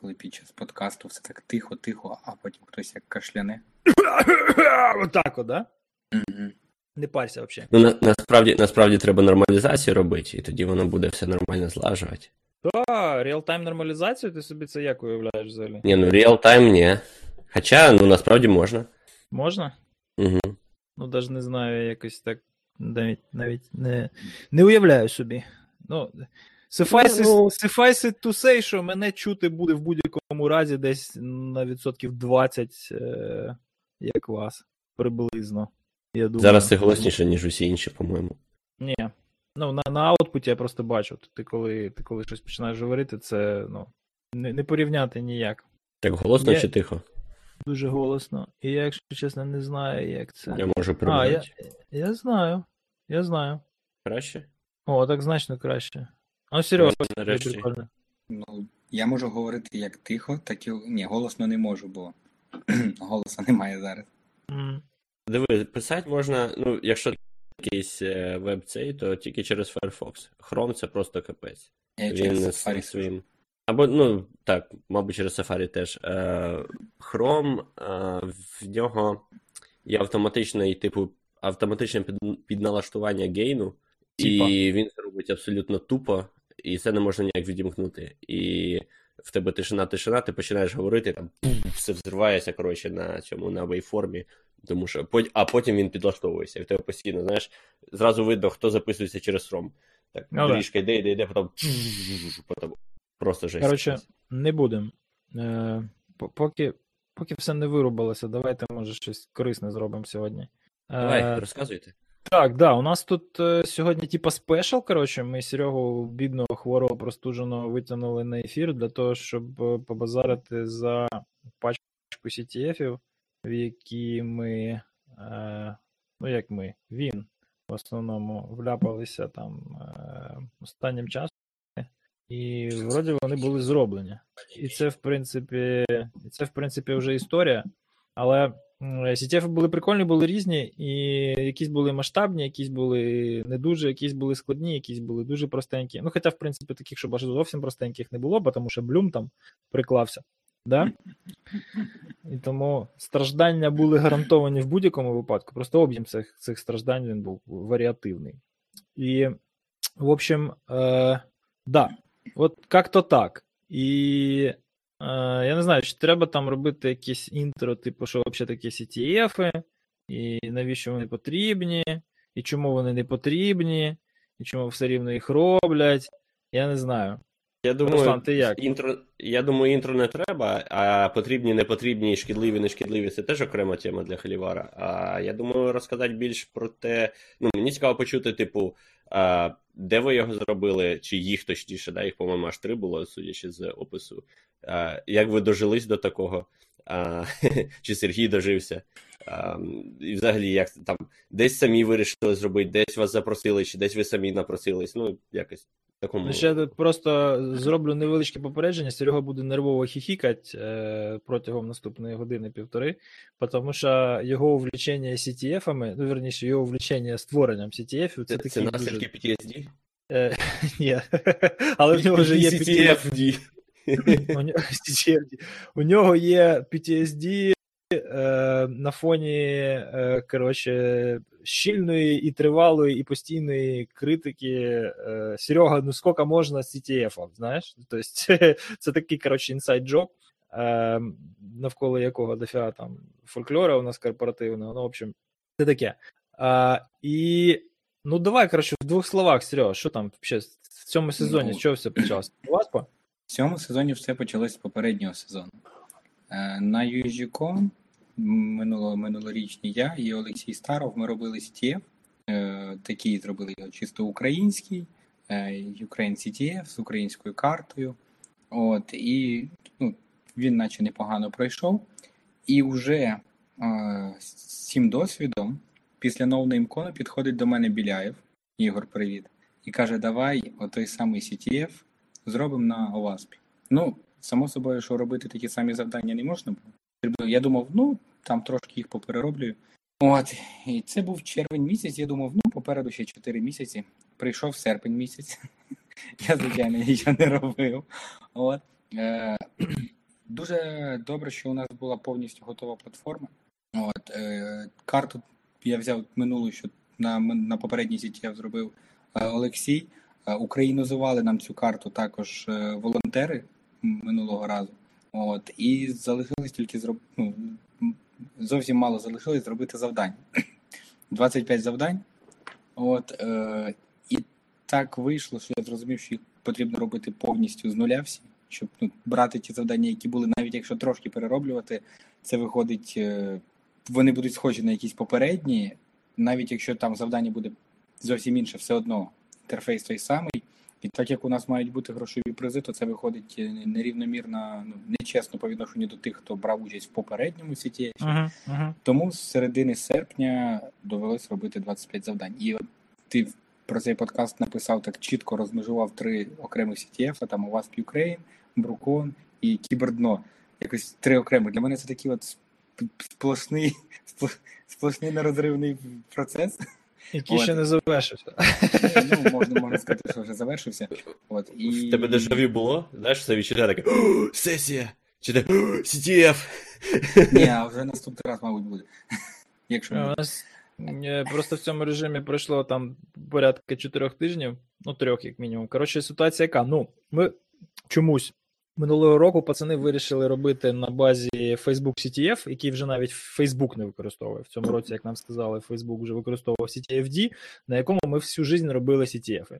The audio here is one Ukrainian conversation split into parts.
коли під час подкасту все так тихо-тихо, а потім хтось як кашляне. Отак, от, да? Угу. Не парся взагалі. Ну, на, насправді, насправді треба нормалізацію робити, і тоді воно буде все нормально злажувати. Та, реал-тайм нормалізацію, ти собі це як уявляєш взагалі? Ні, ну реал-тайм ні. Хоча, ну насправді можна. Можна? Угу. Ну, навіть не знаю, якось так навіть навіть не, не уявляю собі. Ну, Suffice, Ну, ну. suffice it to say, що мене чути буде в будь-якому разі десь на відсотків 20, е, як вас, приблизно. Я думаю. Зараз ти голосніше, ніж усі інші, по-моєму. Ні. Ну, на, на аутпуті я просто бачу. Ти коли, ти коли щось починаєш говорити, це ну, не, не порівняти ніяк. Так голосно Я- чи тихо? Дуже голосно. І я, якщо чесно, не знаю, як це. Я можу А, я, я знаю. Я знаю. Краще? О, так значно краще. Серега, Ось, нарешті. прикольно. Ну, я можу говорити як тихо, так і. Ні, голосно не можу, бо голоса немає зараз. М. Диви, писати можна, ну, якщо якийсь е, веб цей, то тільки через Firefox. Chrome це просто капець. Я Він через Safari своїм. Або, ну, так, мабуть, через Safari теж. Е, Chrome, е, в нього є автоматичний, типу, автоматичне під- підналаштування гейну, Типа. і він це робить абсолютно тупо, і це не можна ніяк відімкнути. І в тебе тишина, тишина, ти починаєш говорити, там пум, все взривається, коротше, на цьому на вейформі. Тому що а потім він підлаштовується, і в тебе постійно, знаєш, зразу видно, хто записується через Chrome. Так, Ну да. трішки йде, йде, йде, потім, потім просто жесть. Коротше, не будемо. Е, поки, поки все не вирубалося, давайте, може, щось корисне зробимо сьогодні. Е, Давай, розказуйте. Так, да, у нас тут е, сьогодні типа спешл. Коротше, ми Серегу бідного хворого простуженого витягнули на ефір для того, щоб е, побазарити за пачку CTF-ів, в які ми, е, ну як ми, він в основному вляпалися там е, останнім часом. І вроді вони були зроблені. І це, в принципі, і це, в принципі, вже історія. Але CTF були прикольні, були різні, і якісь були масштабні, якісь були не дуже, якісь були складні, якісь були дуже простенькі. Ну, хоча, в принципі, таких, щоб аж зовсім простеньких не було, тому що Блюм там приклався. Да? І тому страждання були гарантовані в будь-якому випадку. Просто об'єм цих, цих страждань він був варіативний. І, в общем, е, да, от як-то так. І я не знаю, чи треба там робити якісь інтро, типу, що взагалі такі CTF, і навіщо вони потрібні, і чому вони не потрібні, і чому все рівно їх роблять. Я не знаю. Я думаю, Руслан, ти як? Інтро, я думаю, інтро не треба, а потрібні, не потрібні, шкідливі, не шкідливі це теж окрема тема для холівара. А я думаю, розказати більш про те. Ну, мені цікаво почути, типу, а, де ви його зробили, чи їх точніше, да, їх, по-моєму, аж три було, судячи з опису. А, як ви дожились до такого? А, чи Сергій дожився? А, і взагалі, як там десь самі вирішили зробити, десь вас запросили, чи десь ви самі напросились. Ну, якось такому. Ще тут просто зроблю невеличке попередження. Серега буде нервово хіхікати е, протягом наступної години-півтори, тому що його увлічення CTF-ами, ну, верніше, його увлічення створенням CTF, це, Це, такий це дуже... наслідки PTSD? Е, ні, але в нього вже є PTSD. У нього, є PTSD на фоні е, коротше, щільної і тривалої, і постійної критики. Е, Серега, ну скільки можна з CTF, знаєш? Тобто це, такий коротше, інсайд джоб, е, навколо якого дофіга там фольклора у нас корпоративного. Ну, в общем, це таке. І ну давай, коротше, в двох словах, Серега, що там ще в цьому сезоні, з чого все почалося? В цьому сезоні все почалось з попереднього сезону. Е, На USG.com минуло, минулорічні я і Олексій Старов ми робили CTF. Е, Такий зробили його чисто український, е, Ukraine CTF з українською картою. От, і ну, він наче непогано пройшов. І вже е, з цим досвідом після ноунеймкону підходить до мене Біляєв, Ігор, привіт, і каже: Давай отой самий CTF зробимо на ОВАСПі. Ну, само собою, що робити такі самі завдання не можна було. Я думав, ну там трошки їх поперероблюю. От, і це був червень місяць. Я думав, ну попереду ще 4 місяці. Прийшов серпень місяць. Я, звичайно, нічого не робив. От. Е, дуже добре, що у нас була повністю готова платформа. От, е, Карту я взяв минулу, що на на попередній CTF зробив е, Олексій. Е, українізували нам цю карту також волонтери минулого разу. От, І залишилось тільки зроб... ну, зовсім мало залишилось зробити завдань. 25 завдань. От, е, І так вийшло, що я зрозумів, що їх потрібно робити повністю з нуля всі, щоб ну, брати ті завдання, які були, навіть якщо трошки перероблювати, це виходить, е, вони будуть схожі на якісь попередні, навіть якщо там завдання буде зовсім інше, все одно інтерфейс той самий. І так як у нас мають бути грошові призи, то це виходить е, нерівномірно, ну нечесно по відношенню до тих, хто брав участь в попередньому сіті. Uh-huh, uh-huh. Тому з середини серпня довелось робити 25 завдань. І от ти про цей подкаст написав так чітко, розмежував три окремих CTF, там у вас Ukraine, Брукон і Кібердно. Якось три окремих. Для мене це такий от сплошний, сплошний нерозривний процес. Який От. ще не завершився. Ну, можна можна сказати, що вже завершився. От, і... В тебе дежаві було? Знаєш, це відчуття таке сесія! Чи те CTF! Ні, а вже наступний раз, мабуть, буде. Якщо У нас просто в цьому режимі пройшло там порядка чотирьох тижнів, ну трьох, як мінімум. Коротше, ситуація яка? Ну, ми чомусь Минулого року пацани вирішили робити на базі Facebook CTF, який вже навіть Facebook не використовує. В цьому році, як нам сказали, Facebook вже використовував CTFD, на якому ми всю життя робили CTF.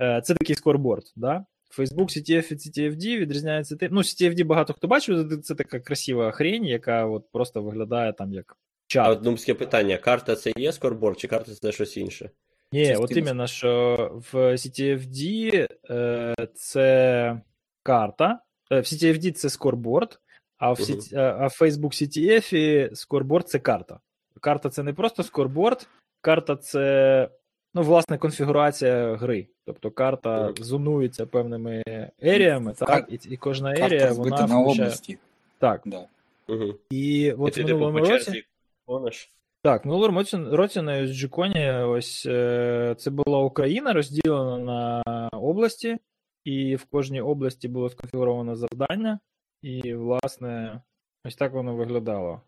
Е, це такий скорборд. Да? Facebook CTF і CTFD відрізняється тим. Ну, CTFD багато хто бачив, це така красива хрень, яка от просто виглядає там як чат. А от думське питання: карта це є скорборд, чи карта це щось інше? Ні, це от іменно, що в CTFD е, це карта. Е, в CTFD це скорборд, а в uh-huh. а в Facebook CTF скорборд це карта. Карта це не просто скорборд, карта це ну, власне конфігурація гри. Тобто карта uh-huh. зонується певними еріями, так, Кар... і, і кожна ерія вона на включає... області. Так. Да. Uh-huh. І от в минулому році. Так, в минулому році, році на USGCON ось е, це була Україна розділена на області, і в кожній області було сконфігуровано завдання, і, власне, ось так воно виглядало.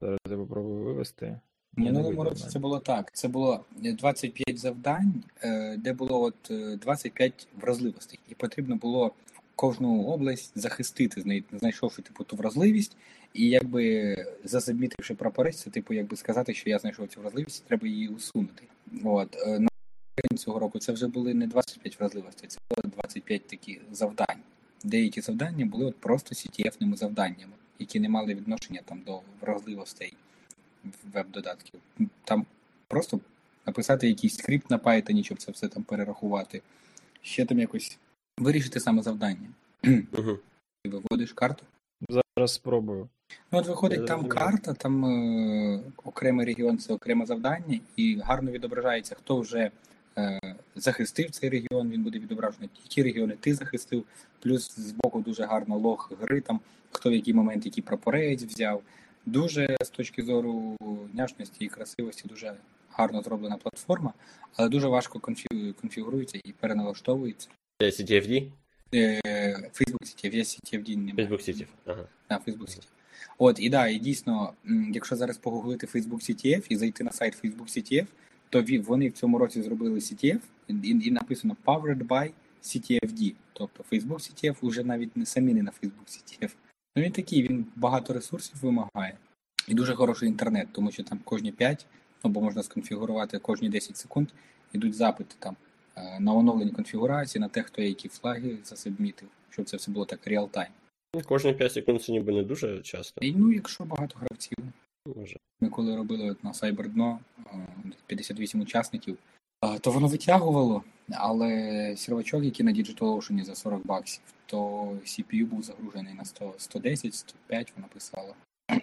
Зараз я попробую вивести. В минулому році це було так. Це було 25 завдань, е, де було от 25 е, вразливостей. І потрібно було кожну область захистити, знайшовши типу ту вразливість, і якби засобмітивши прапорець, це типу, якби сказати, що я знайшов цю вразливість, треба її усунути. От е, цього року це вже були не 25 вразливостей, це було 25 таких завдань. Деякі завдання були от просто CTF-ними завданнями, які не мали відношення там до вразливостей веб-додатків. Там просто написати якийсь скрипт на Python, щоб це все там перерахувати. Ще там якось вирішити саме завдання. uh Ти виводиш карту. Зараз спробую. Ну, от виходить там карта, там е, окремий регіон це окреме завдання, і гарно відображається, хто вже Е, захистив цей регіон, він буде відображений, які регіони ти захистив, плюс з боку дуже гарно лог гри, там хто в який момент який прапорець взяв. Дуже з точки зору няшності і красивості, дуже гарно зроблена платформа, але дуже важко конфігурується і переналаштовується. CTFD? Е, Facebook CTF, є CTFD немає. Facebook CTF, ага. Да, Facebook CTF. От, і да, і дійсно, якщо зараз погуглити Facebook CTF і зайти на сайт Facebook CTF, то вони в цьому році зробили CTF і, і написано Powered by CTFD. Тобто Facebook CTF уже навіть не самі не на Facebook CTF. Ну він такий, він багато ресурсів вимагає. І дуже хороший інтернет, тому що там кожні 5, або можна сконфігурувати кожні 10 секунд, йдуть запити там е, на оновлення конфігурації, на те, хто які флаги засубмітив, щоб це все було так реал-тайм. Кожні 5 секунд це ніби не дуже часто. І, Ну, якщо багато гравців. Може. Ми коли робили от на Сайбердно 58 учасників, то воно витягувало, але сервачок, який на DigitalOcean за 40 баксів, то CPU був загружений на 100, 110, 105 вона писала.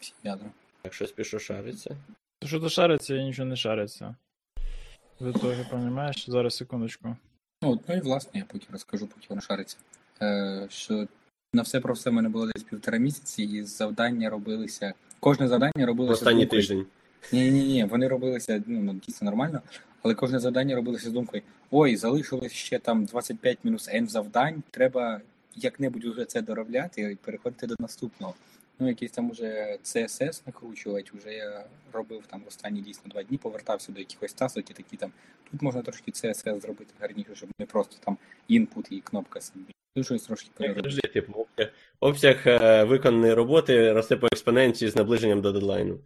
Всі ядра. Так щось пішло шариться. То що то шариться, і нічого не шариться. В ітогі, розумієш? Зараз секундочку. Ну, ну і власне, я поки розкажу, поки воно шариться. Е, Що на все про все в мене було десь півтора місяці, і завдання робилися Кожне завдання робилося. Останній тиждень. Ні, ні, ні, вони робилися ну, ну, дійсно нормально, але кожне завдання робилося з думкою: ой, залишилось ще там 25 мінус N завдань, треба як-небудь уже це доробляти і переходити до наступного. Ну, якийсь там уже CSS накручувати, вже я робив там останні дійсно два дні, повертався до якихось тасок і такі там. Тут можна трошки CSS зробити гарніше, щоб не просто там інпут і кнопка собі. Щось трошки переробити. Подожди, типу, обсяг, е, виконаної роботи росте по експоненції з наближенням до дедлайну.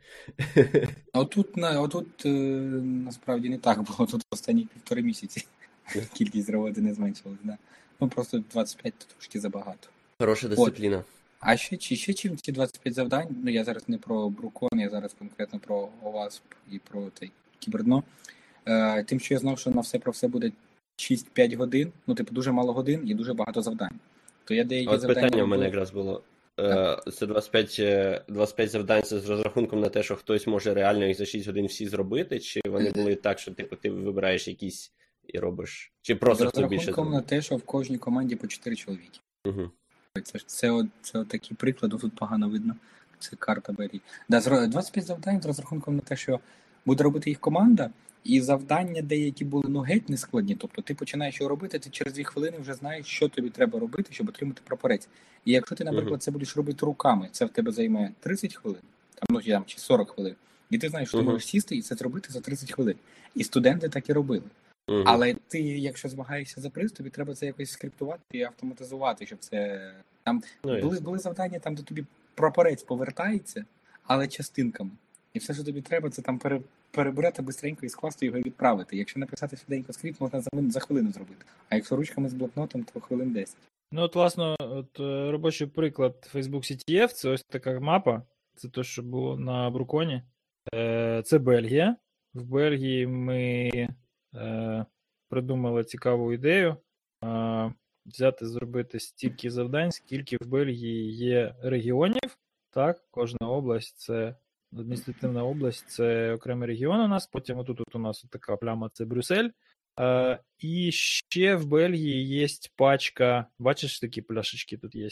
Отут, на, отут е, насправді не так було. Тут останні півтори місяці кількість роботи не зменшилась. Да. Ну просто 25 то трошки забагато. Хороша дисципліна. А ще, чи, ще чим ці 25 завдань, ну я зараз не про Брукон, я зараз конкретно про ОВАСП і про той кібердно. Е, тим, що я знав, що на все про все буде 6-5 годин, ну, типу, дуже мало годин і дуже багато завдань. То я деякі От завдання. питання в мене якраз було. Е, Це 25, е, 25 завдань це з розрахунком на те, що хтось може реально їх за 6 годин всі зробити, чи вони були так, що типу, ти вибираєш якісь і робиш, чи просто хто більше розрахунком на те, що в кожній команді по 4 чоловіки. Угу. Це ж це, от, це от такий приклад, тут погано видно. Це карта Бері. Да, з 25 завдань з розрахунком на те, що буде робити їх команда, і завдання деякі були ну геть не складні. Тобто ти починаєш його робити, ти через 2 хвилини вже знаєш, що тобі треба робити, щоб отримати прапорець. І якщо ти, наприклад, це будеш робити руками, це в тебе займе 30 хвилин, там, ну, там, чи 40 хвилин. І ти знаєш, що ти можеш сісти і це зробити за 30 хвилин. І студенти так і робили. Але ти, якщо змагаєшся за приз, тобі треба це якось скриптувати і автоматизувати, щоб це. Там Ну, були, були завдання там, де тобі прапорець повертається, але частинками. І все, що тобі треба, це там пере, перебирати бистренько і скласти його і відправити. Якщо написати швиденько скрипт, можна за, за хвилину зробити. А якщо ручками з блокнотом, то хвилин 10. Ну, от, власне, от е, робочий приклад Facebook CTF це ось така мапа. Це те, що було на Бруконі. Е, Це Бельгія. В Бельгії ми е, придумали цікаву ідею е, взяти, зробити стільки завдань, скільки в Бельгії є регіонів. Так, кожна область це адміністративна область, це окремий регіон у нас. Потім отут от у нас така пляма це Брюссель. Е, і ще в Бельгії є пачка. Бачиш, такі пляшечки тут є.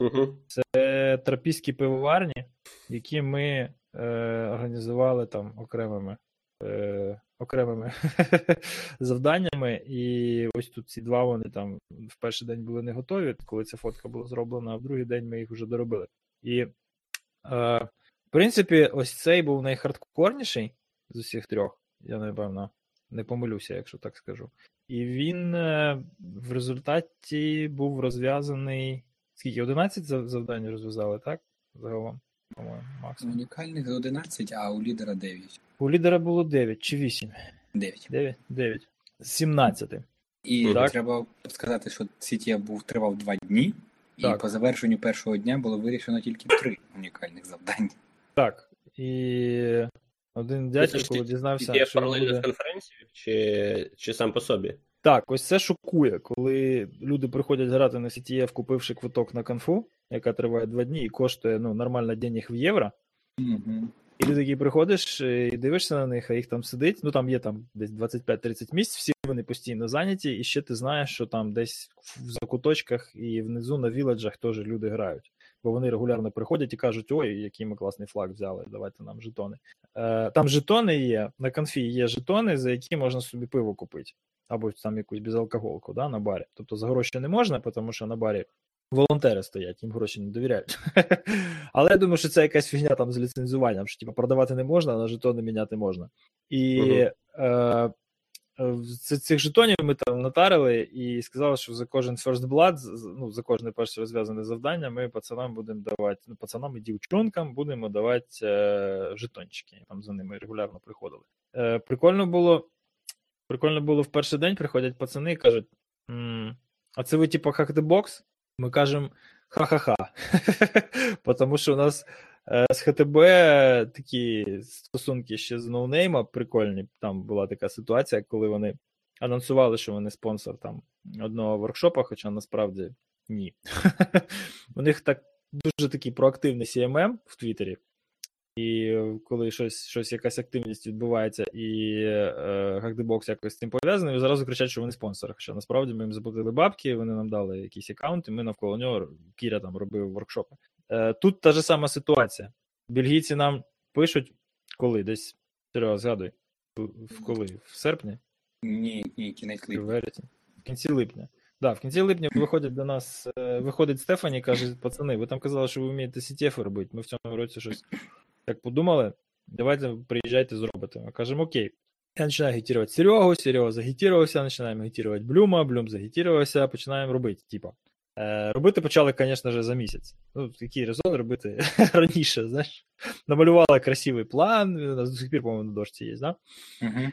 Угу. Це трапійські пивоварні, які ми е, організували там окремими, е, окремими завданнями. І ось тут ці два вони там в перший день були не готові, коли ця фотка була зроблена, а в другий день ми їх вже доробили. І, е, принципі, ось цей був найхардкорніший з усіх трьох. Я напевно не помилюся, якщо так скажу. І він е, в результаті був розв'язаний. Скільки? 11 зав- завдань розв'язали, так? Загалом, по-моєму, максимум. Унікальних 11, а у лідера 9. У лідера було 9 чи 8? 9. 9? 9. З 17. І Так. треба сказати, що CTF був тривав 2 дні, і Так. по завершенню першого дня було вирішено тільки 3 унікальних завдання. Так. І один дядько, коли дізнався, Є що він паралельно буде... з конференцією, чи, чи сам по собі? Так, ось це шокує, коли люди приходять грати на CTF, купивши квиток на конфу, яка триває 2 дні і коштує ну, нормально денег в євро. Угу. І ти такий приходиш е, і дивишся на них, а їх там сидить. Ну там є там десь 25-30 місць, всі вони постійно зайняті, і ще ти знаєш, що там десь в закуточках і внизу на віледжах теж люди грають. Бо вони регулярно приходять і кажуть: ой, який ми класний флаг взяли, давайте нам жетони. Е, там жетони є, на конфі є жетони, за які можна собі пиво купити. Або там якусь безалкоголку да, на барі. Тобто за гроші не можна, тому що на барі волонтери стоять, їм гроші не довіряють. Але я думаю, що це якась фігня там з ліцензуванням, що типу, продавати не можна, а на жетони міняти можна. І Мгм. е, цих жетонів ми там натарили і сказали, що за кожен First Blood, ну, за кожне перше розв'язане завдання, ми пацанам будемо давати, ну, пацанам і дівчонкам будемо давати е, жетончики. Там за ними регулярно приходили. Е, прикольно було. Прикольно було в перший день приходять пацани і кажуть: «М, а це ви, типу, хак-де-бокс? Ми кажемо ха-ха-ха. Тому що у нас е, з ХТБ такі стосунки ще з ноунейма прикольні. Там була така ситуація, коли вони анонсували, що вони спонсор там одного воркшопа, хоча насправді ні. У них так дуже такий проактивний CMM в Твіттері. І е, коли щось, щось якась активність відбувається, і е, якось з цим пов'язаний, зразу кричать, що вони спонсори. Хоча насправді ми їм заплатили бабки, вони нам дали якийсь аккаунт, і ми навколо нього Кіря там робив воркшопи. Е, тут та ж сама ситуація. Бельгійці нам пишуть, коли десь Серега, згадуй, в, коли? В серпні? Ні, ні, кінець в липня. В кінці липня. Да, в кінці липня виходить до нас, е, виходить Стефані і каже: пацани, ви там казали, що ви вмієте CTF робити. Ми в цьому році щось так подумали. Давайте приїжджайте, зробите. Ми кажемо, окей. Я починаю агітувати Серегу, Серега загітірувався, починаємо агітувати Блюма, Блюм загітірувався, починаємо робити. Типа. Е, робити почали, звісно ж, за місяць. Ну, який резон робити раніше, знаєш. Намалювали красивий план, він у нас до сих пір, по-моєму, на дошці є, да? Угу.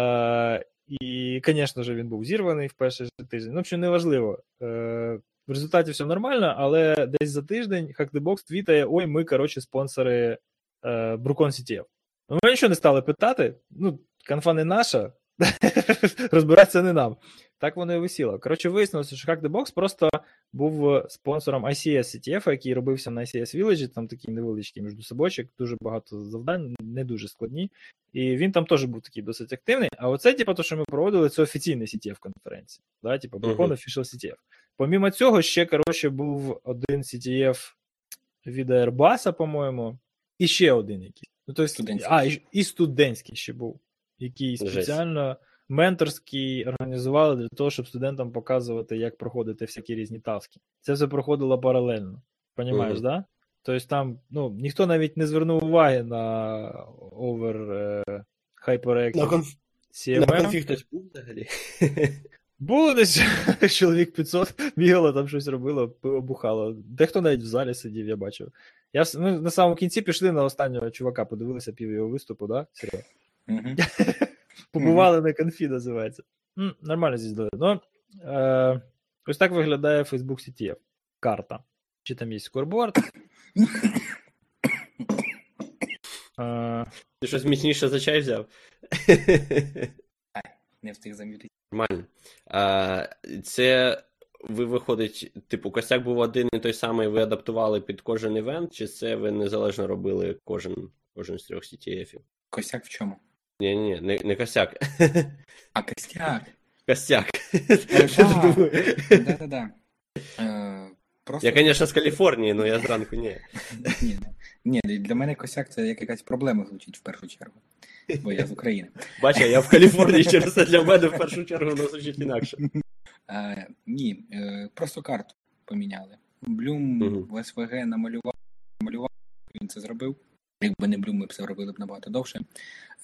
Е, і, звісно ж, він був зірваний в перший тиждень. Ну, що неважливо. Е, в результаті все нормально, але десь за тиждень Hackthebox твітає: ой, ми, коротше, спонсори е, Brucon CTF. Ну, ми нічого не стали питати. Ну, конфа не наша, розбиратися не нам. Так воно і висіло. Коротше, вияснилося, що Hack просто був спонсором ICS CTF, який робився на ICS Village, там такий невеличкий міжсобочок, дуже багато завдань, не дуже складні. І він там теж був такий досить активний. А оце, типу, то, що ми проводили, це офіційний CTF конференція. Да? Типу, Brucon uh-huh. Official CTF. Помімо цього, ще, коротше, був один CTF від Airbus, по-моєму, і ще один якийсь. Ну, тобто, студентський. А, і, і студентський ще був, який спеціально менторський організували для того, щоб студентам показувати, як проходити всякі різні таски. Це все проходило паралельно. Понімаєш, mm-hmm. да? Тобто там ну, ніхто навіть не звернув уваги на овер HyperX на, конф... на конфі хтось був взагалі. Було десь чоловік 500, бігало, там щось робило, пиво бухало. Дехто навіть в залі сидів, я бачив. Я, Ми на самому кінці пішли на останнього чувака, подивилися пів його виступу, да? Серйозно? Mm-hmm. Побували mm-hmm. на конфі, називається. М, нормально з'їздили. Ну, е, ось так виглядає Facebook CTF. Карта. Чи там є скорборд? е, Ти щось міцніше за чай взяв? Не встиг замітити. Нормально. А, Це ви виходить, типу, косяк був один і той самий, ви адаптували під кожен івент, чи це ви незалежно робили кожен кожен з трьох CTF-ів? Косяк в чому? Ні, ні, не, не косяк. А костяк. Костяк. Да-да-да. Я, звісно, з Каліфорнії, але я зранку ні. Ні, для мене косяк це як якась проблема звучить в першу чергу. Бо я з України. Бачу, я в Каліфорнії через це для мене в першу чергу воно звучить інакше. А, Ні, просто карту поміняли. Блюм в СВГ намалював, намалював, він це зробив. Якби не Блюм, ми б це робили б набагато довше.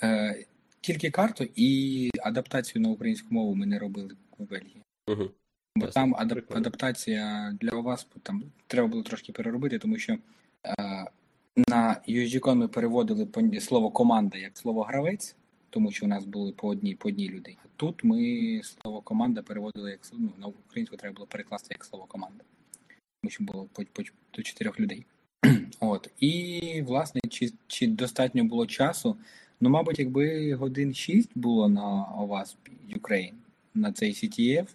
Е, Тільки карту і адаптацію на українську мову ми не робили в Бельгії. Угу. Бо Ясно. там адап- адаптація для вас там треба було трошки переробити, тому що е, на USGCon ми переводили слово команда як слово гравець, тому що у нас були по одній по одній людині. Тут ми слово команда переводили як ну, на українську треба було перекласти як слово команда. Тому що було по, по до чотирьох людей. От. І, власне, чи чи достатньо було часу? Ну, мабуть, якби годин 6 було на вас Ukraine на цей CTF,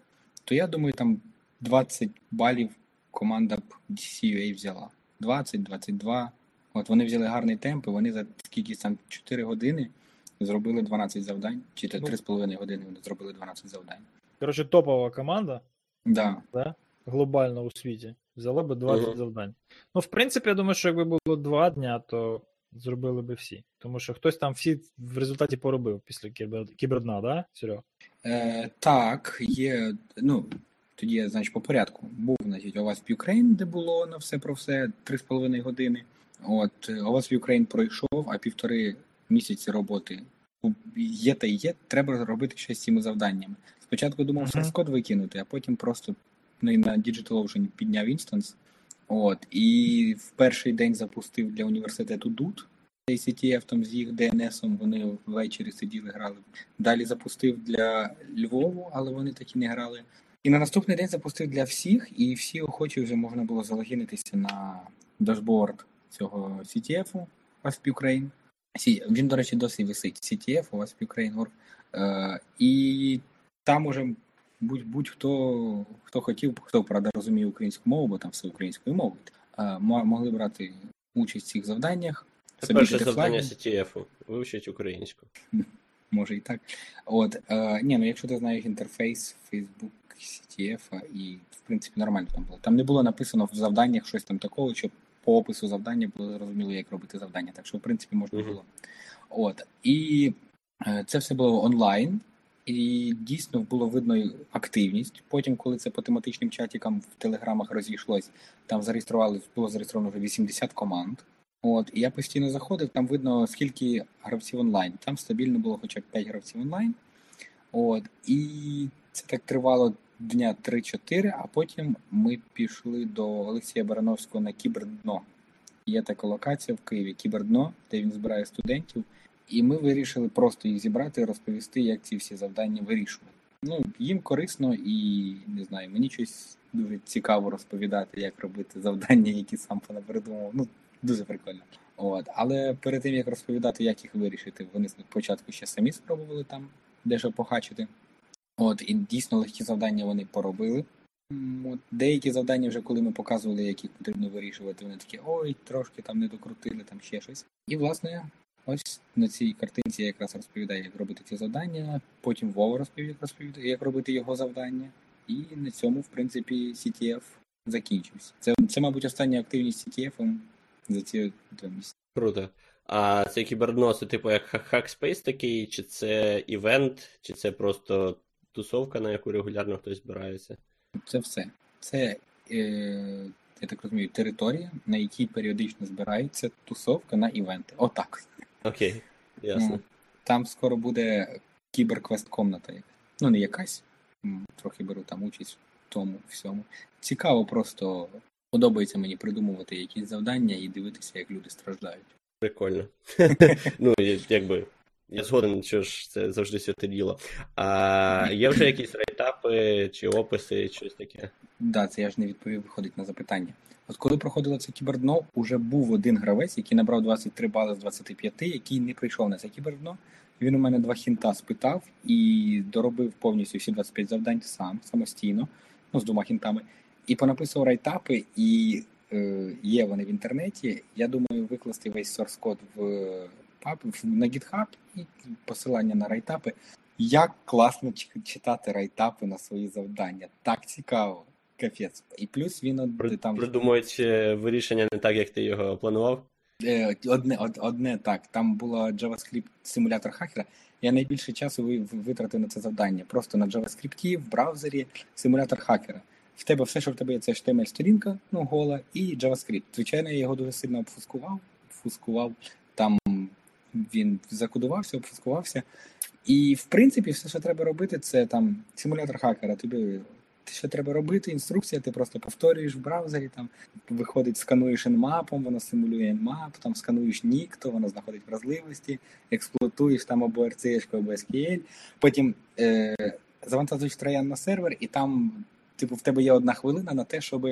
то я думаю, там 20 балів команда б DCUA взяла. 20-22. От вони взяли гарний темп, і вони за скільки там 4 години зробили 12 завдань, чи то 3,5 години вони зробили 12 завдань. Коротше, топова команда. Да. Да? Глобально у світі. Взяла би 20 uh-huh. завдань. Ну, в принципі, я думаю, що якби було 2 дня, то зробили би всі. Тому що хтось там всі в результаті поробив після кібер... кібердна, да, Серега? Е, Так, є. Ну, тоді я, значить, по порядку. Був, значить, у вас в Ukraine, де було на все про все 3,5 години. От, у вас в Ukraine пройшов, а півтори місяці роботи є та є, треба робити щось з цими завданнями. Спочатку думав uh-huh. source код викинути, а потім просто ну, на DigitalOcean підняв інстанс. От, І в перший день запустив для університету DUT. Цей CTF там з їх DNS-ом вони ввечері сиділи, грали. Далі запустив для Львову, але вони так і не грали. І на наступний день запустив для всіх, і всі охочі вже можна було залогінитися на дашборд цього CTF у вас Ukraine. Він, до речі, досі висить. CTF у в Ukraine. Е, І там уже будь, будь-хто хто хотів, хто правда розуміє українську мову, бо там все українською мовою, могли брати участь в цих завданнях. Це перше завдання CTF вивчить українську. Може і так. От, е, ні, ну якщо ти знаєш інтерфейс Facebook CTF, і в принципі нормально там було. Там не було написано в завданнях щось там такого, щоб по опису завдання було зрозуміло, як робити завдання. Так що, в принципі, можна було. От. І е, це все було онлайн. І дійсно було видно активність. Потім, коли це по тематичним чатікам в телеграмах розійшлось, там зареєстрували, було зареєстровано вже 80 команд. От, і я постійно заходив, там видно, скільки гравців онлайн. Там стабільно було хоча б 5 гравців онлайн. От, і це так тривало дня 3-4, а потім ми пішли до Олексія Барановського на кібердно. Є така локація в Києві кібердно, де він збирає студентів. І ми вирішили просто їх зібрати і розповісти, як ці всі завдання вирішувати. Ну, їм корисно і не знаю, мені щось дуже цікаво розповідати, як робити завдання, які сам понапридумав. Ну, дуже прикольно. От. Але перед тим як розповідати, як їх вирішити, вони спочатку ще самі спробували там дещо похачити. От, і дійсно легкі завдання вони поробили. От, Деякі завдання, вже коли ми показували, як їх потрібно вирішувати, вони такі ой, трошки там не докрутили, там ще щось. І, власне, ось на цій картинці я якраз розповідаю, як робити ці завдання. Потім Вова розповів, як розповідає, як робити його завдання. І на цьому, в принципі, CTF закінчився. Це, це мабуть, остання активність CTF за ці там, Круто. А це кібердно, це типу як hackspace такий, чи це івент, чи це просто тусовка, на яку регулярно хтось збирається? Це все. Це, е, я так розумію, територія, на якій періодично збирається тусовка на івенти. Отак. Окей, ясно. Ну, Там скоро буде кіберквест-комната. Ну, не якась. Трохи беру там участь в тому всьому. Цікаво, просто подобається мені придумувати якісь завдання і дивитися, як люди страждають. Прикольно. ну, якби. Я згоден, що ж це завжди святе діло. А є вже якісь рейтапи чи описи, щось таке? Так, да, це я ж не відповів, виходить на запитання. От коли проходило це кібердно, уже був один гравець, який набрав 23 бали з 25, який не прийшов на це кібердно. Він у мене два хінта спитав і доробив повністю всі 25 завдань сам, самостійно, ну, з двома хінтами, і понаписував райтапи, і е, є вони в інтернеті. Я думаю, викласти весь source код в на GitHub і посилання на райтапи. Як класно читати райтапи на свої завдання. Так цікаво. Капець. І плюс він При, там придумують вирішення не так, як ти його планував. Е, одне од, одне так. Там було JavaScript симулятор хакера. Я найбільше часу витратив на це завдання. Просто на JavaScript, в браузері симулятор хакера. В тебе все, що в тебе є, це HTML-сторінка, ну, гола, і JavaScript. Звичайно, я його дуже сильно обфускував. Обфускував. Там він закодувався, обфускувався. І, в принципі, все, що треба робити, це там симулятор хакера. Тобі що треба робити, інструкція, ти просто повторюєш в браузері, там виходить, скануєш nmap, воно симулює nmap, там скануєш нікто, воно знаходить вразливості, експлуатуєш там або RCS, або SQL, потім е, завантажуєш троян на сервер, і там, типу, в тебе є одна хвилина на те, щоб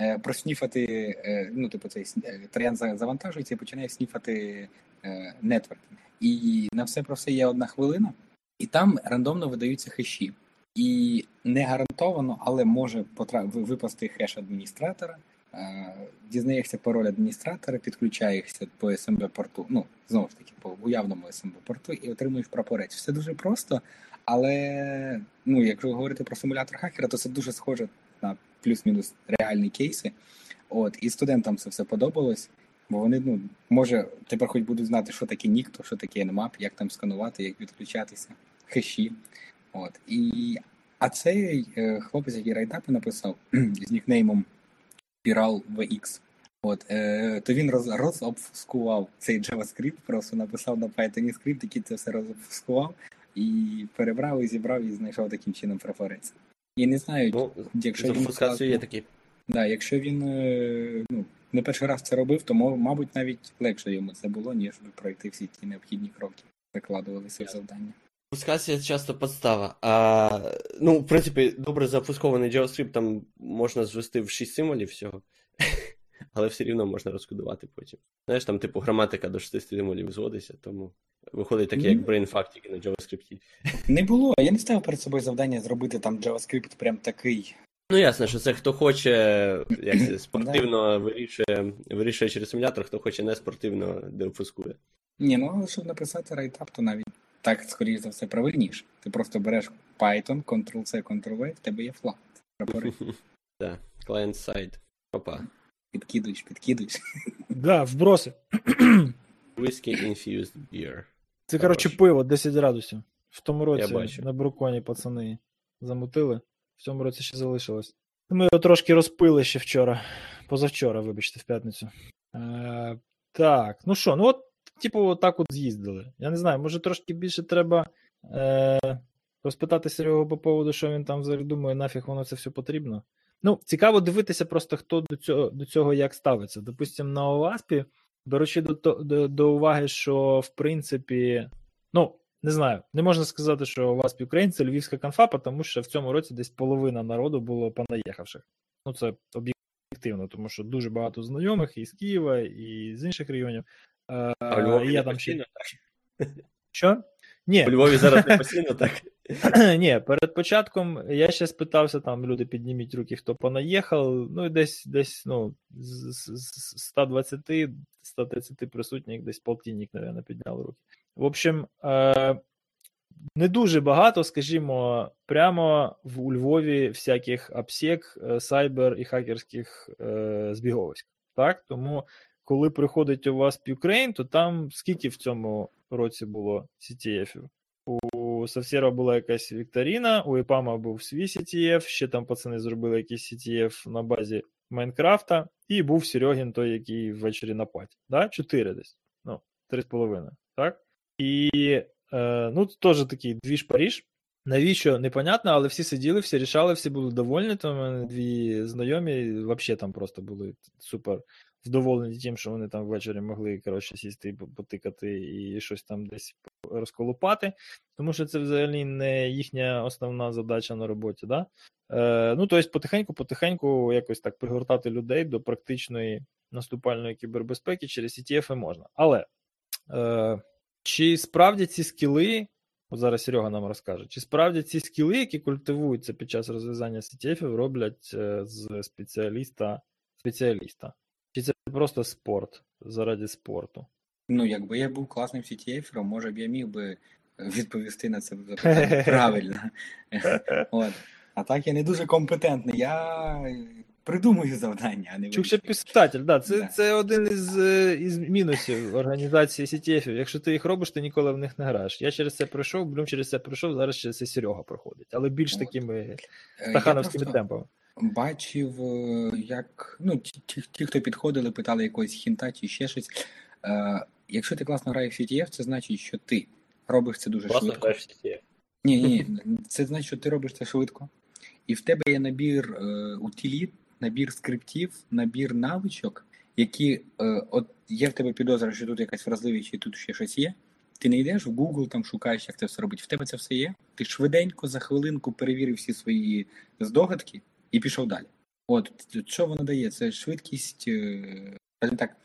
е, просніфати, е, ну, типу, цей е, троян завантажується і починає сніфати е, нетворк. І на все про все є одна хвилина, і там рандомно видаються хеші. І не гарантовано, але може випасти хеш адміністратора, е, дізнаєшся пароль адміністратора, підключаєшся по SMB порту, ну, знову ж таки, по уявному SMB порту і отримуєш прапорець. Все дуже просто, але ну, якщо говорити про симулятор хакера, то це дуже схоже на плюс-мінус реальні кейси. От, І студентам це все подобалось, бо вони, ну, може, тепер хоч будуть знати, що таке Нікто, що таке NMAP, як там сканувати, як відключатися, хеші. От. І, А цей е, хлопець, який райтапи написав з нікнеймом Spiral VX, от, е, то він роз, розобфускував цей JavaScript, просто написав на Python скрипт, який це все розобфускував, і перебрав, і зібрав, і знайшов таким чином преференцію. І не знаю, ну, якщо він є такі. Да, якщо він е, ну, не перший раз це робив, то мабуть навіть легше йому це було, ніж пройти всі ті необхідні кроки, прикладувалися в завдання. Пускація часто подстава. А, Ну, в принципі, добре запускований JavaScript там можна звести в 6 символів всього, але все рівно можна розкодувати потім. Знаєш, там, типу, граматика до 6 символів зводиться, тому виходить таке, як brain тільки на JavaScript. Не було. Я не ставив перед собою завдання зробити там JavaScript прям такий. Ну, ясно, що це хто хоче як це, спортивно вирішує вирішує через симулятор, хто хоче не спортивно, де опускує. Ні, ну але щоб написати райтап, то навіть так, скоріш за все, правильніше. Ти просто береш Python, Ctrl-C, Ctrl-V, в тебе є флаг. Так, client-side. Опа. Підкидуєш, підкидуєш. Да, вброси. Whiskey infused beer. Це, коротше, пиво 10 градусів. В тому Я році бачу. на Бруконі пацани замутили. В цьому році ще залишилось. Ми його трошки розпили ще вчора. Позавчора, вибачте, в п'ятницю. Е, так, ну що, ну от, типу, отак от з'їздили. Я не знаю, може трошки більше треба е, розпитати Серегу по поводу, що він там взагалі думає, нафіг воно це все потрібно. Ну, цікаво дивитися просто, хто до цього, до цього як ставиться. Допустимо, на ОВАСПі, беручи до, до, до уваги, що в принципі, ну, не знаю, не можна сказати, що ОВАСП Україн це львівська конфа, тому що в цьому році десь половина народу було понаїхавших. Ну, це об'єктивно, тому що дуже багато знайомих і з Києва, і з інших районів. Е, А Львові я не там ще... постійно так? Що? Ні, У Львові зараз не постійно так. ні, перед початком я ще спитався, там люди підніміть руки, хто понаїхав. Ну і десь десь ну, з, з, з 120 130 присутніх, десь полтинник, мабуть, підняв руки. В общем, е, не дуже багато, скажімо, прямо в у Львові всяких обсек, е, сайбер і хакерських е, збіговиськ. Так? Тому, коли приходить у вас Ukraine, то там скільки в цьому році було CTF-ів? У Савсєра була якась вікторіна, у Іпама був свій CTF, ще там пацани зробили якийсь CTF на базі Майнкрафта, і був Серегін той, який ввечері на паті. Да? Чотири десь. Ну, три з половиною. Так? І е, ну, теж такий двіж Паріж. Навіщо? Непонятно, але всі сиділи, всі рішали, всі були довольні. Там у мене дві знайомі, взагалі там просто були супер вдоволені тим, що вони там ввечері могли коротше, сісти потикати і щось там десь розколупати, тому що це взагалі не їхня основна задача на роботі. Да? Е, ну, тобто, потихеньку-потихеньку якось так пригортати людей до практичної наступальної кібербезпеки через ETF можна. Але е, чи справді ці скіли, от зараз Серега нам розкаже, чи справді ці скіли, які культивуються під час розв'язання CTF, роблять е, з спеціаліста спеціаліста? Чи це просто спорт заради спорту? Ну, якби я був класним CTF-ером, може б я міг би відповісти на це запитання правильно. От. А так я не дуже компетентний. Я придумую завдання, а не Чук ще вирішую. писатель, да, це, Да. це один із, е, із мінусів організації CTF. Якщо ти їх робиш, ти ніколи в них не граєш. Я через це пройшов, Блюм через це пройшов, зараз через це Серега проходить. Але більш От. такими Е, стахановськими темпами. Бачив, е, як ну, ті, ті, ті, хто підходили, питали якогось хінта чи ще щось. Е, якщо ти класно граєш в CTF, це значить, що ти робиш це дуже Власне, швидко. граєш в CTF. Ні, ні, ні, це значить, що ти робиш це швидко. І в тебе є набір е, утиліт, набір скриптів, набір навичок, які е, от є в тебе підозра, що тут якась вразливість, чи тут ще щось є. Ти не йдеш в Google, там шукаєш, як це все робити. В тебе це все є. Ти швиденько за хвилинку перевірив всі свої здогадки і пішов далі. От що воно дає? Це швидкість, е, так,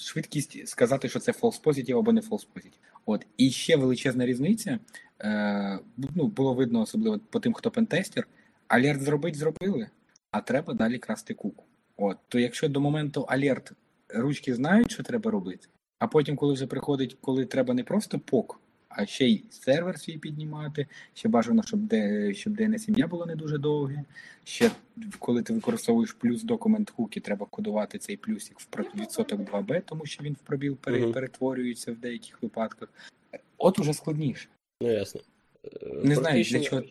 швидкість сказати, що це false positive або не false positive. От і ще величезна різниця. Е, ну, було видно, особливо по тим, хто пентестер. Алерт зробить, зробили, а треба далі красти куку. От, то якщо до моменту алерт ручки знають, що треба робити, а потім, коли вже приходить, коли треба не просто пок, а ще й сервер свій піднімати, ще бажано, щоб, де, щоб DNS ім'я було не дуже довге. Ще коли ти використовуєш плюс документ хуки, треба кодувати цей плюсик в відсоток 2b, тому що він в пробіл перетворюється в деяких випадках. От уже складніше. Ну, ясно. Не знаю, для чого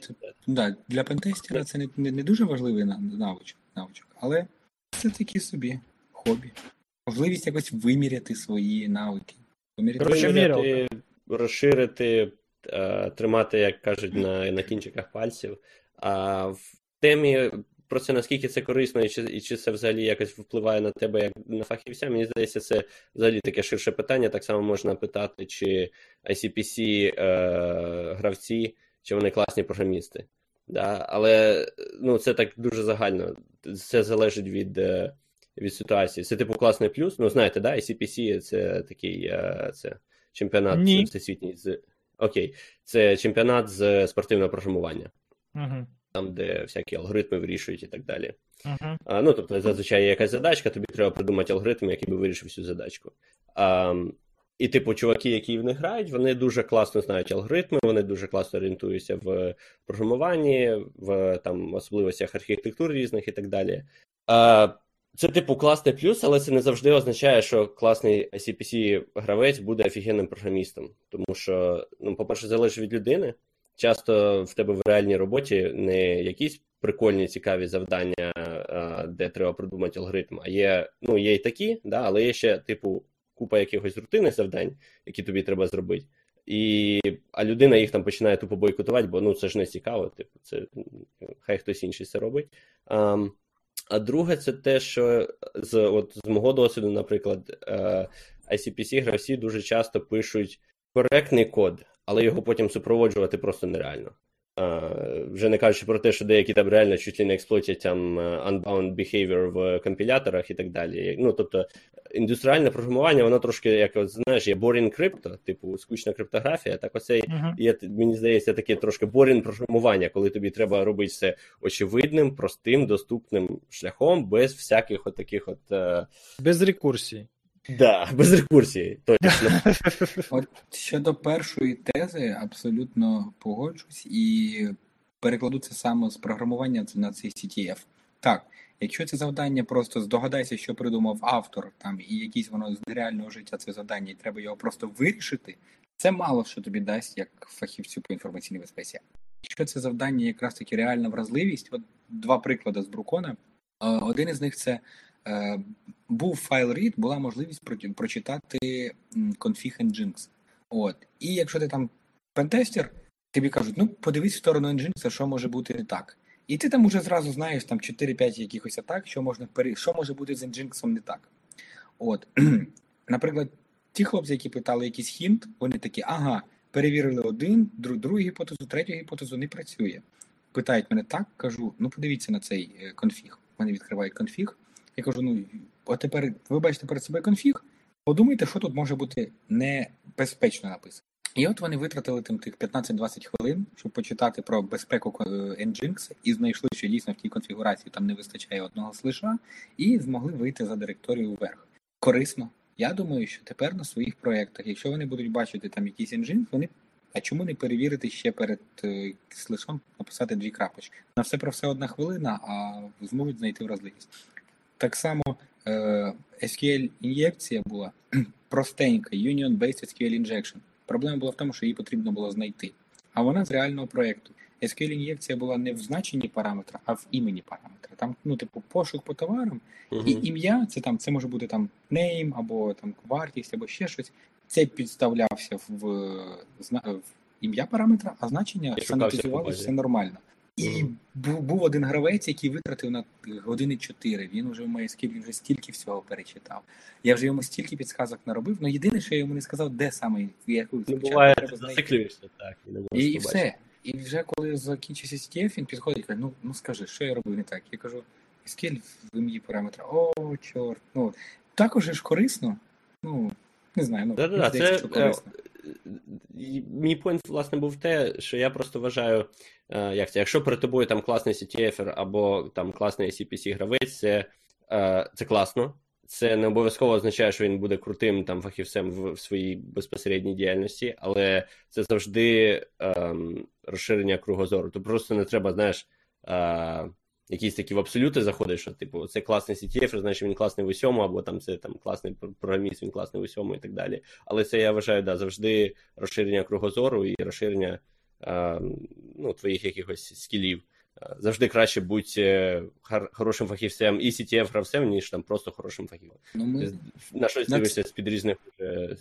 Да, для пентестера це не, не, не дуже важливий навичок, навичок, але це такі собі хобі. Можливість якось виміряти свої навики. Виміряти розширити, розширити е, тримати, як кажуть, на, на кінчиках пальців. А в темі про це наскільки це корисно, і чи, і чи це взагалі якось впливає на тебе як на фахівця, мені здається, це взагалі таке ширше питання. Так само можна питати, чи ICPC е, гравці, чи вони класні програмісти. Да? Але ну, це так дуже загально. Це залежить від. е, Від ситуації. Це типу класний плюс. Ну, знаєте, да, ICPC це такий е, це чемпіонат Ні. всесвітній з. Окей, це чемпіонат з спортивного програмування, Угу. Там, де всякі алгоритми вирішують і так далі. Угу. А, ну, тобто, зазвичай є якась задачка, тобі треба придумати алгоритм, який би вирішив цю задачку. А, і, типу, чуваки, які в них грають, вони дуже класно знають алгоритми, вони дуже класно орієнтуються в програмуванні, в там, особливостях архітектур різних і так далі. А, це, типу, класний плюс, але це не завжди означає, що класний ICPC гравець буде офігенним програмістом. Тому що, ну, по-перше, залежить від людини. Часто в тебе в реальній роботі не якісь прикольні, цікаві завдання, де треба придумати алгоритм, а є ну, є і такі, да, але є ще, типу, купа якихось рутинних завдань, які тобі треба зробити. І, А людина їх там починає тупо бойкотувати, бо ну це ж не цікаво, типу, це хай хтось інший це робить. А, а друге, це те, що з от, з мого досвіду, наприклад, icpc гравці дуже часто пишуть коректний код, але його потім супроводжувати просто нереально. Вже не кажучи про те, що деякі там реально чуть ли не експлуатять там unbound behavior в компіляторах і так далі. Ну, тобто, індустріальне програмування, воно трошки, як знаєш, є boring crypto, типу скучна криптографія. Так оцей uh-huh. є, мені здається, таке трошки boring програмування, коли тобі треба робити все очевидним, простим, доступним шляхом, без всяких от таких от. Без рекурсій. Да, без рекурсії, точно. От щодо першої тези, абсолютно погоджусь і перекладу це саме з програмування на цей CTF. Так, якщо це завдання, просто здогадайся, що придумав автор, там і якісь воно з нереального життя це завдання, і треба його просто вирішити. Це мало що тобі дасть як фахівцю по інформаційній безпеці. Якщо це завдання, якраз таки реальна вразливість, от два приклади з Брукона. Один із них це Е, був файл read, була можливість прочитати config Nginx. От. І якщо ти там пентестер, тобі кажуть, ну подивись в сторону Nginx, що може бути не так. І ти там уже зразу знаєш там 4-5 якихось атак, що можна що може бути з Nginx не так. От. Наприклад, ті хлопці, які питали якийсь хінт, вони такі, ага, перевірили один, другу гіпотезу, третю гіпотезу не працює. Питають мене так, кажу, ну подивіться на цей е, конфіг. Вони відкривають конфіг. Я кажу: ну а тепер ви бачите перед собою конфіг, подумайте, що тут може бути небезпечно написано. І от вони витратили тим тих 15-20 хвилин, щоб почитати про безпеку е, Nginx, і знайшли, що дійсно в тій конфігурації там не вистачає одного слиша, і змогли вийти за директорію вверх. Корисно. Я думаю, що тепер на своїх проєктах, якщо вони будуть бачити там якийсь Nginx, вони. А чому не перевірити ще перед е, слишом написати дві крапочки? На все про все одна хвилина, а зможуть знайти вразливість. Так само е, SQL-ін'єкція була простенька, Union-Based SQL Injection. Проблема була в тому, що її потрібно було знайти. А вона з реального проєкту. SQL-ін'єкція була не в значенні параметра, а в імені параметра. Там, ну, типу, пошук по товарам, uh-huh. і ім'я це там це може бути там name, або там вартість, або ще щось. Це підставлявся в, в, в ім'я параметра, а значення санітизувалося все нормально. І був був один гравець, який витратив на години 4. Він вже в MySQL, він вже стільки всього перечитав. Я вже йому стільки підсказок наробив. Ну єдине, що я йому не сказав, де саме яку ну, буває, так. І, і все. І вже коли закінчився CTF, він підходить і каже: ну ну скажи, що я робив не так? Я кажу, SQL в ім'ї параметра. О, чорт. Ну також ж корисно. Ну не знаю, ну да, це, що корисно. Мій point, власне, був те, що я просто вважаю, е, як це, якщо перед тобою там класний CTF або там класний cpc гравець це, е, це класно. Це не обов'язково означає, що він буде крутим там фахівцем в, в своїй безпосередній діяльності, але це завжди ем, розширення кругозору. То просто не треба, знаєш, е, якісь такі в абсолюти заходиш, що типу це класний CTF, значить він класний в усьому, або там це там класний програміст, він класний в усьому і так далі. Але це я вважаю, да, завжди розширення кругозору і розширення а, ну, твоїх якихось скілів. Завжди краще бути хорошим фахівцем і CTF гравцем, ніж там просто хорошим фахівцем. Ну, ми... На щось дивишся з під різних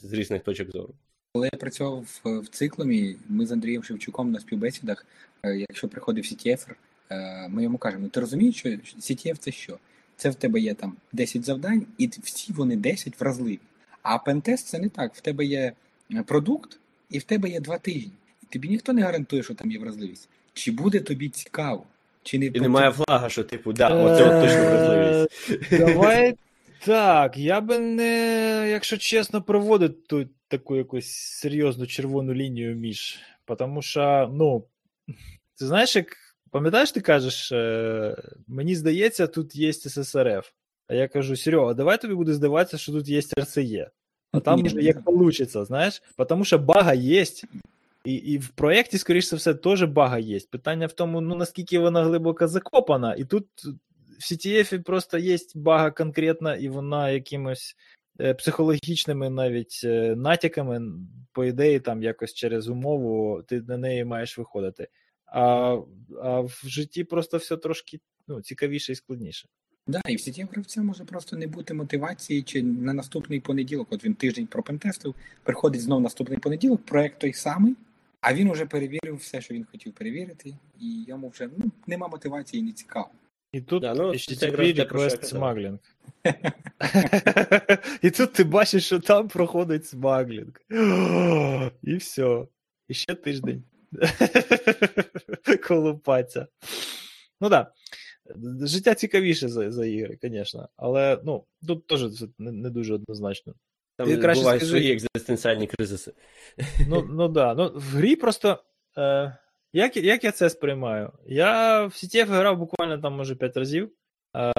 з різних точок зору. Коли я працював в циклумі, ми з Андрієм Шевчуком на співбесідах, е, якщо приходив CTF, Е, ми йому кажемо: ну ти розумієш, що CTF це що? Це в тебе є там 10 завдань, і всі вони 10 вразливі. А пентест це не так. В тебе є е, продукт, і в тебе є два тижні. І тобі ніхто не гарантує, що там є вразливість. Чи буде тобі цікаво? Чи не І немає флага, що типу, да, оце от точно вразливість. Давай так, я би не, якщо чесно, проводив тут таку якусь серйозну червону лінію між. Тому що, ну, ти знаєш, як Пам'ятаєш, ти кажеш, е, мені здається, тут є ССРФ. А я кажу, Серега, давай тобі буде здаватися, що тут є РЦЕ. А там вже як получится, знаєш, тому що бага є. І і в проєкті, скоріш за все, теж бага є. Питання в тому, ну наскільки вона глибоко закопана, і тут в CTF просто є бага конкретна, і вона якимось е, психологічними навіть е, натяками, по ідеї, там якось через умову ти на неї маєш виходити. А, а в житті просто все трошки ну, цікавіше і складніше. Да, і в сіті гравця може просто не бути мотивації, чи на наступний понеділок, от він тиждень пропентестив, приходить знов наступний понеділок, проект той самий, а він вже перевірив все, що він хотів перевірити, і йому вже ну, нема мотивації і не цікаво. І тут Да, ну, казав. smuggling. І тут ти бачиш, що там проходить смаглінг. І все. І ще тиждень. Колупаться. Ну так. Да. Життя цікавіше за, за ігри, звісно. Але ну, тут теж це не, не дуже однозначно. Там Ти краще бувають скажи- свої екзистенціальні кризиси. Ну, ну да. Ну, в грі просто. Е, як, як я це сприймаю? Я в CTF грав буквально там, може, 5 разів. Е,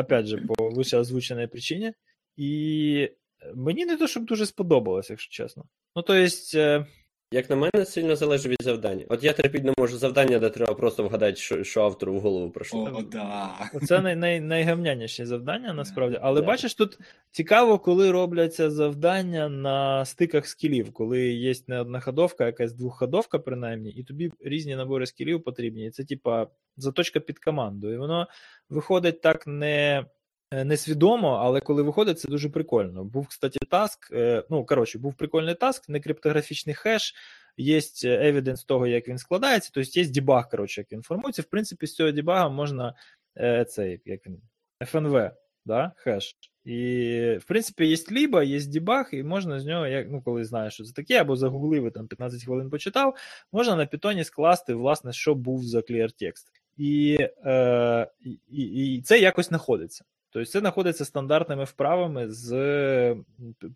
опять же, по вище озвученій причині. І мені не то, щоб дуже сподобалось, якщо чесно. Ну, то есть, е, Як на мене, сильно залежить від завдання. От я терпіть не можу завдання, де треба просто вгадати, що, що автору в голову пройшло. О, да. Це най, най, найгамняніші завдання, насправді. Але Да. бачиш, тут цікаво, коли робляться завдання на стиках скілів, коли є не одноходовка, а якась двохходовка, принаймні, і тобі різні набори скілів потрібні. І це, типа, заточка під команду. І воно виходить так не. Е, Несвідомо, але коли виходить, це дуже прикольно. Був, кстати, таск. е, Ну, коротше, був прикольний таск, не криптографічний хеш, є евіденс того, як він складається, тобто є дебаг, коротше, як він формується. В принципі, з цього дебага можна е, цей, як він, FNV, да, хеш. І, в принципі, є ліба, є дебаг, і можна з нього, як, ну, коли знаєш, що це таке, або загуглив і там 15 хвилин почитав, можна на питоні скласти, власне, що був за клієр-текст. І, е, і, і, і це якось знаходиться. Тобто це знаходиться стандартними вправами з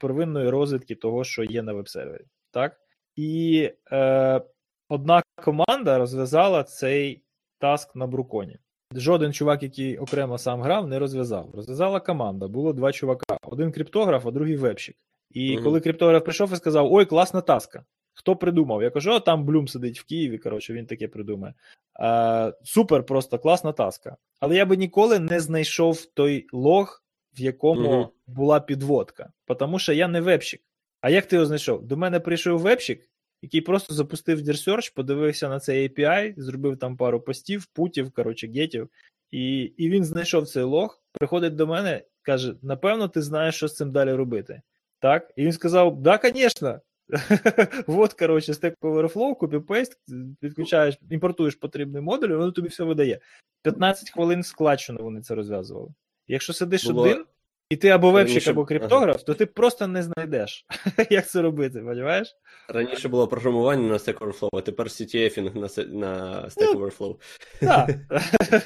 первинної розвідки того, що є на веб-сервері. Так? І е, одна команда розв'язала цей таск на Бруконі. Жоден чувак, який окремо сам грав, не розв'язав. Розв'язала команда. Було два чувака: один криптограф, а другий вебщик. І Мгм. коли криптограф прийшов і сказав: Ой, класна таска. Хто придумав? Я кажу, о, там Блюм сидить в Києві. Коротше, він таке придумає. Е, супер, просто класна таска. Але я би ніколи не знайшов той лог, в якому Мгм. була підводка. Тому що я не вебщик. А як ти його знайшов? До мене прийшов вебщик, який просто запустив Search, подивився на цей API, зробив там пару постів, путів, коротше, гетів, і, і він знайшов цей лог, приходить до мене, каже: напевно, ти знаєш, що з цим далі робити. Так? І він сказав: Да, звісно. Вот, коротше, Stack Overflow, copy-paste, підключаєш, імпортуєш потрібний модуль, і воно тобі все видає. 15 хвилин складчено вони це розв'язували. Якщо сидиш Було- один, і ти або вебщик, Раніше- або криптограф, то ти просто не знайдеш, як це робити, розумієш? Раніше було програмування на Stack Overflow, а тепер CTF на, на Stack Overflow. Так.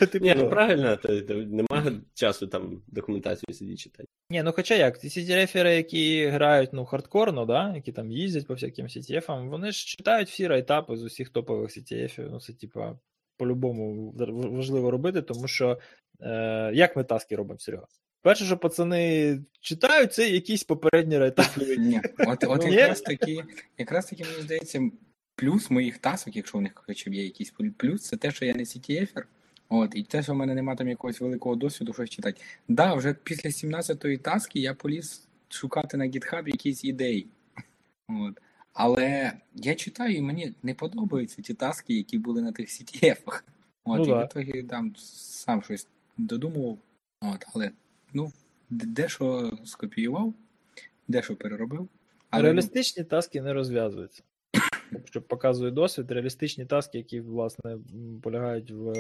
Типу, Ні, ну правильно, то, то немає часу там документацію сидіти читати. Ні, ну хоча як, ті CTF-ери, які грають ну, хардкорно, да, які там їздять по всяким CTF-ам, вони ж читають всі райтапи з усіх топових CTF-ів. Ну, це, типа, по-любому важливо робити, тому що е, як ми таски робимо, Серега? Перше, що пацани читають, це якісь попередні райтапи. Ні, от, от Ні? якраз таки, якраз таки, мені здається, плюс моїх тасок, якщо у них хоча б є якийсь плюс, це те, що я не CTF-ер, От, і те, що в мене немає там якогось великого досвіду, щось читати. Да, вже після 17-ї таски я поліз шукати на GitHub якісь ідеї. От. Але я читаю, і мені не подобаються ті таски, які були на тих CTF-ах. От, Ну і да. в ітогі там сам щось додумував. От, але ну, дещо скопіював, дещо переробив. Але Реалістичні таски не розв'язуються. Що показує досвід, реалістичні таски, які, власне, полягають в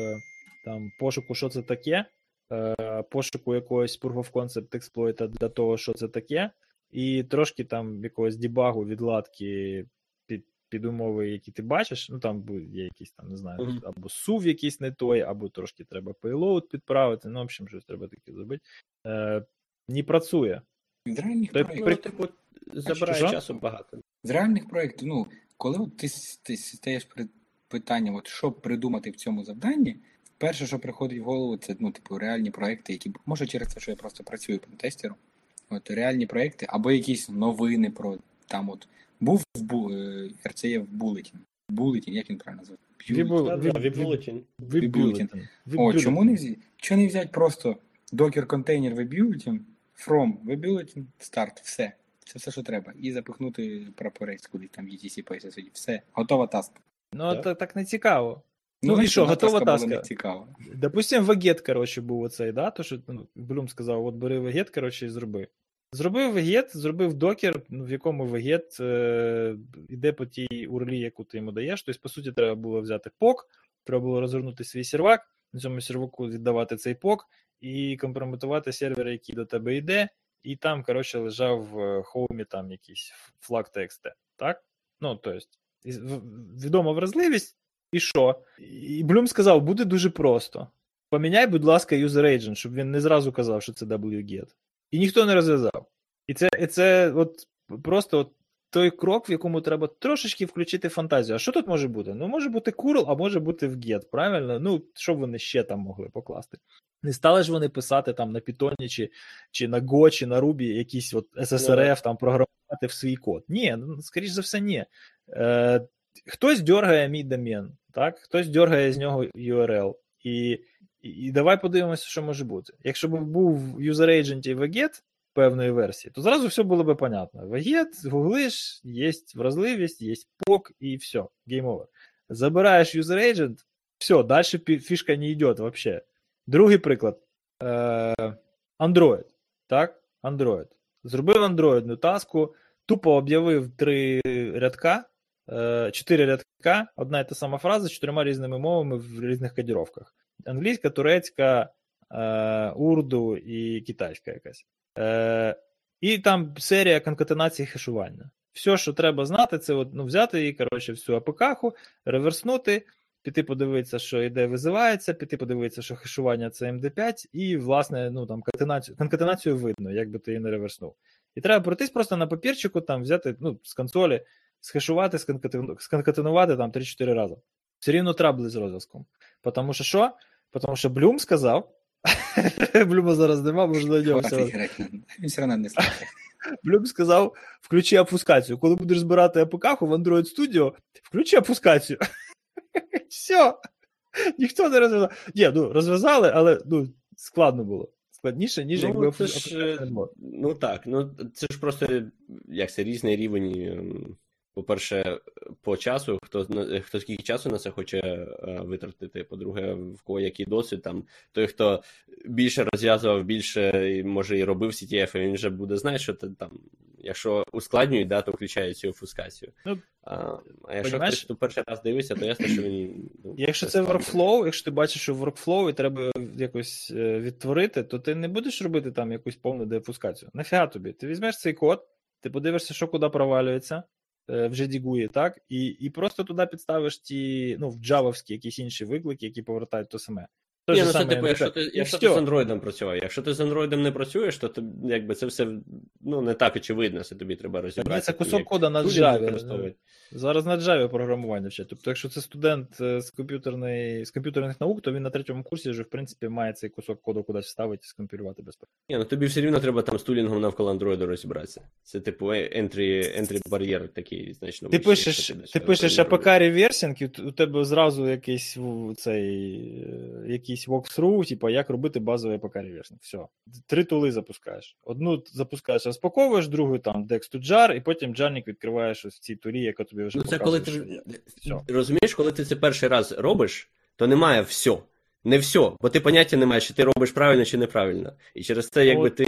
там, пошуку, що це таке, е, пошуку якогось proof of concept експлойта для того, що це таке, і трошки там якогось дебагу, відладки під, під умови, які ти бачиш. Ну там є якісь там, не знаю, або сув якийсь не той, або трошки треба payload підправити. Ну, в общем, щось треба таке зробити. Е, не працює. з реальних Та проєктів. Ну, типу, забирає що? часу багато. З реальних проєктів, ну, коли от ти, ти стаєш перед питанням, от що придумати в цьому завданні, перше, що приходить в голову, це ну, типу, реальні проєкти, які може через те, що я просто працюю пентестером. От реальні проєкти, або якісь новини про там от був в бу, е, RCF Bulletin. Bulletin, як він правильно називається? Вібулетін. Веб-бюлетень. О, чому не взяти? Чого не взяти просто докер контейнер Webulletin, from, вибілити, старт, все. Це все, що треба. І запихнути прапорець кудись там ETC поясі. Все, готова таска. Ну, Так. так, так не цікаво. Ну, і що, готова таска? не цікаво. Допустим, вегет, коротше, був оцей, да? То, що ну, Блюм сказав, от бери вегет, коротше, і зроби. Зробив вегет, зробив докер, ну, в якому вегет е, йде по тій урлі, яку ти йому даєш. Тобто, по суті, треба було взяти пок, треба було розгорнути свій сервак, на цьому серваку віддавати цей пок і компрометувати сервер, який до тебе йде, і там, коротше, лежав в хоумі там якийсь флаг TXT. Так? Ну, тобто, відома вразливість, і що? І Блюм сказав, буде дуже просто. Поміняй, будь ласка, user agent, щоб він не зразу казав, що це wget. І ніхто не розв'язав. І це, і це от просто от той крок, в якому треба трошечки включити фантазію. А що тут може бути? Ну, може бути curl, а може бути в get, правильно? Ну, що б вони ще там могли покласти? Не стали ж вони писати там на Python чи, чи на Go, чи на Ruby якісь от SSRF там програмувати в свій код. Ні, ну, скоріш за все, ні. Е, хтось дергає мій домен, так? хтось дергає з нього URL. І, і, і давай подивимося, що може бути. Якщо б був в user agent і вегет певної версії, то зразу все було б понятно. Вегет, гуглиш, є вразливість, є пок, і все, game over. Забираєш user agent, все, далі фішка не йде вообще. Другий приклад. Е, Android. Так? Android. Зробив андроїдну таску, тупо об'явив три рядка, е, чотири рядка, одна і та сама фраза з чотирма різними мовами в різних кодіровках: англійська, турецька, е, урду і китайська якась. Е, і там серія конкатенації хешування. Все, що треба знати, це от, ну, взяти її, коротше, всю АПК-ху, реверснути, піти подивитися, що іде визивається, піти подивитися, що хешування це MD5, і, власне, ну там конкатенацію, конкатенацію видно, як би ти її не реверснув. І треба пройтись просто на папірчику, там взяти ну, з консолі, схешувати, сконкатену- сконкатенувати там 3-4 рази. Все рівно трабли з розв'язком. Тому що що? Тому що Блюм сказав. Блюма зараз нема, можна до нього. Він все одно не слухає. Блюм сказав: включи опускацію. Коли будеш збирати АПК в Android Studio, включи опускацію. Все. Ніхто не розв'язав. Ні, ну розв'язали, але ну, складно було. Складніше, ніж Ну, якби це ж. Ну так, ну це ж просто як це різний рівень. По-перше, по часу, хто хто скільки часу на це хоче е, витратити. По-друге, в кого який досвід там. Той, хто більше розв'язував, більше може і робив CTF, він вже буде знати, що ти там, якщо ускладнюють, да, то включають цю офускацію. Ну, а, а якщо хтось перший раз дивиться, то ясно, що він. Ну, Якщо це workflow, якщо ти бачиш, що workflow і треба якось е, відтворити, то ти не будеш робити там якусь повну деофускацію. Нафіга тобі? Ти візьмеш цей код, ти подивишся, що куди провалюється е, в JDGUI, так, і, і просто туди підставиш ті, ну, в джавовські якісь інші виклики, які повертають то саме. То Ні, ну це типу, якщо ти, якщо ти з андроїдом працюєш. Якщо ти з андроїдом не працюєш, то ти, якби це все ну, не так очевидно, це тобі треба розібратися. Це кусок як кода на Java. Зараз на Java програмування вчать. Тобто, якщо це студент е, з комп'ютерної, з комп'ютерних наук, то він на третьому курсі вже, в принципі, має цей кусок коду кудись вставити і скомпілювати без проблем. Ні, ну тобі все рівно треба там з tooling ом навколо андроїду розібратися. Це типу entry, entry barrier такий значно. Ти пишеш, ти пишеш. APK reversing, і у тебе зразу якийсь цей е, якийсь walkthrough, типу, як робити базовий APK reversing. Все. Три тули запускаєш. Одну запускаєш, розпаковуєш, другу там Dex to jar, і потім jar ник відкриваєш ось в цій тулі, яка тобі вже Ну це показує, коли ти що розумієш, коли ти це перший раз робиш, то немає все. Не все, бо ти поняття не маєш, чи ти робиш правильно чи неправильно. І через це, якби ти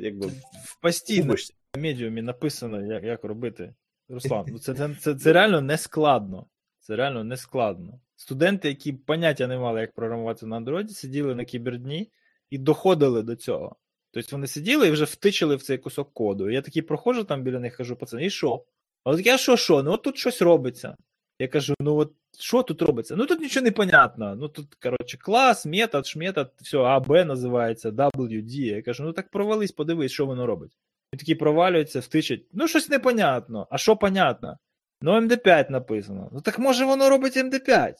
якби В постійно губишся. медіумі написано, як, як робити. Руслан, ну це, це, це, це реально не складно. Це реально не складно. Студенти, які поняття не мали, як програмувати на Android, сиділи на кібердні і доходили до цього. Тобто вони сиділи і вже втичили в цей кусок коду. Я такий проходжу там біля них, кажу, пацани, і що? А от я що, що? Ну от тут щось робиться. Я кажу: ну от що тут робиться? Ну тут нічого не понятно. Ну тут, коротше, клас, метод, шметод, все, А, Б називається, W, D. Я кажу, ну так провались, подивись, що воно робить. Він такий провалюється, втичить. Ну, щось непонятно. А що понятно? Ну, МД5 написано. Ну так може воно робить МД5.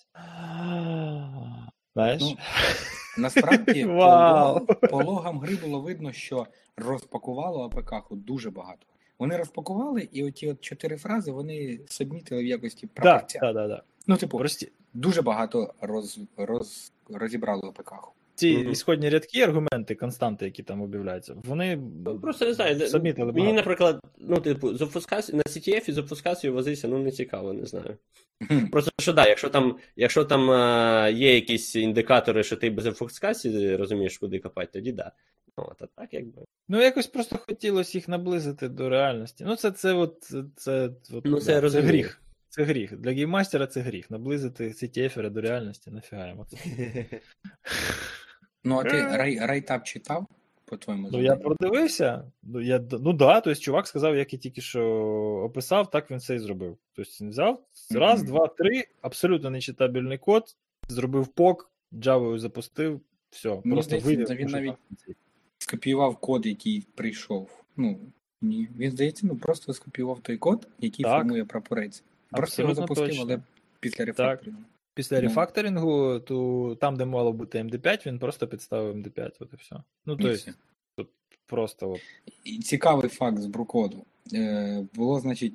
Знаєш? Ну, Насправді, по, логам, по логам гри було видно, що розпакувало АПК дуже багато. Вони розпакували, і оті от чотири фрази вони сабмітили в якості прапорця. так, так, так. Ну, типу, Прості. дуже багато роз, роз, розібрало АПК. Ці Мгм. ісходні рядки, аргументи, константи, які там об'являються, вони Просто не знаю, самі мені, наприклад, ну, типу, з на CTF і з обфускацією возитися, ну не цікаво, не знаю. Просто що да, якщо там, якщо там е, є якісь індикатори, що ти без обфускації розумієш, куди копати, тоді да. Ну, от, а так якби. Ну, якось просто хотілося їх наблизити до реальності. Ну, це, це, от, це, це, от, Ну, це я це гріх. Це гріх. Для гейммастера це гріх. Наблизити CTF до реальності, нафіга йому це. Ну, а ти рай, райтап читав, по-твоєму? Ну, я продивився. Ну, я, ну да, тобто чувак сказав, як я тільки що описав, так він це і зробив. Тобто він взяв раз, Мгм. два, три, абсолютно нечитабельний код, зробив пок, Java запустив, все. Мені просто здається, він навіть- Скопіював код, який прийшов. Ну, ні. Він, здається, ну просто скопіював той код, який Так. формує прапорець. Просто його запустив, точно. але після рефакторингу. Після рефакторингу, то там, де мало бути MD5, він просто підставив MD5, от і все. Ну, то все. есть, тут просто от. І цікавий факт з брукоду. Е, було, значить,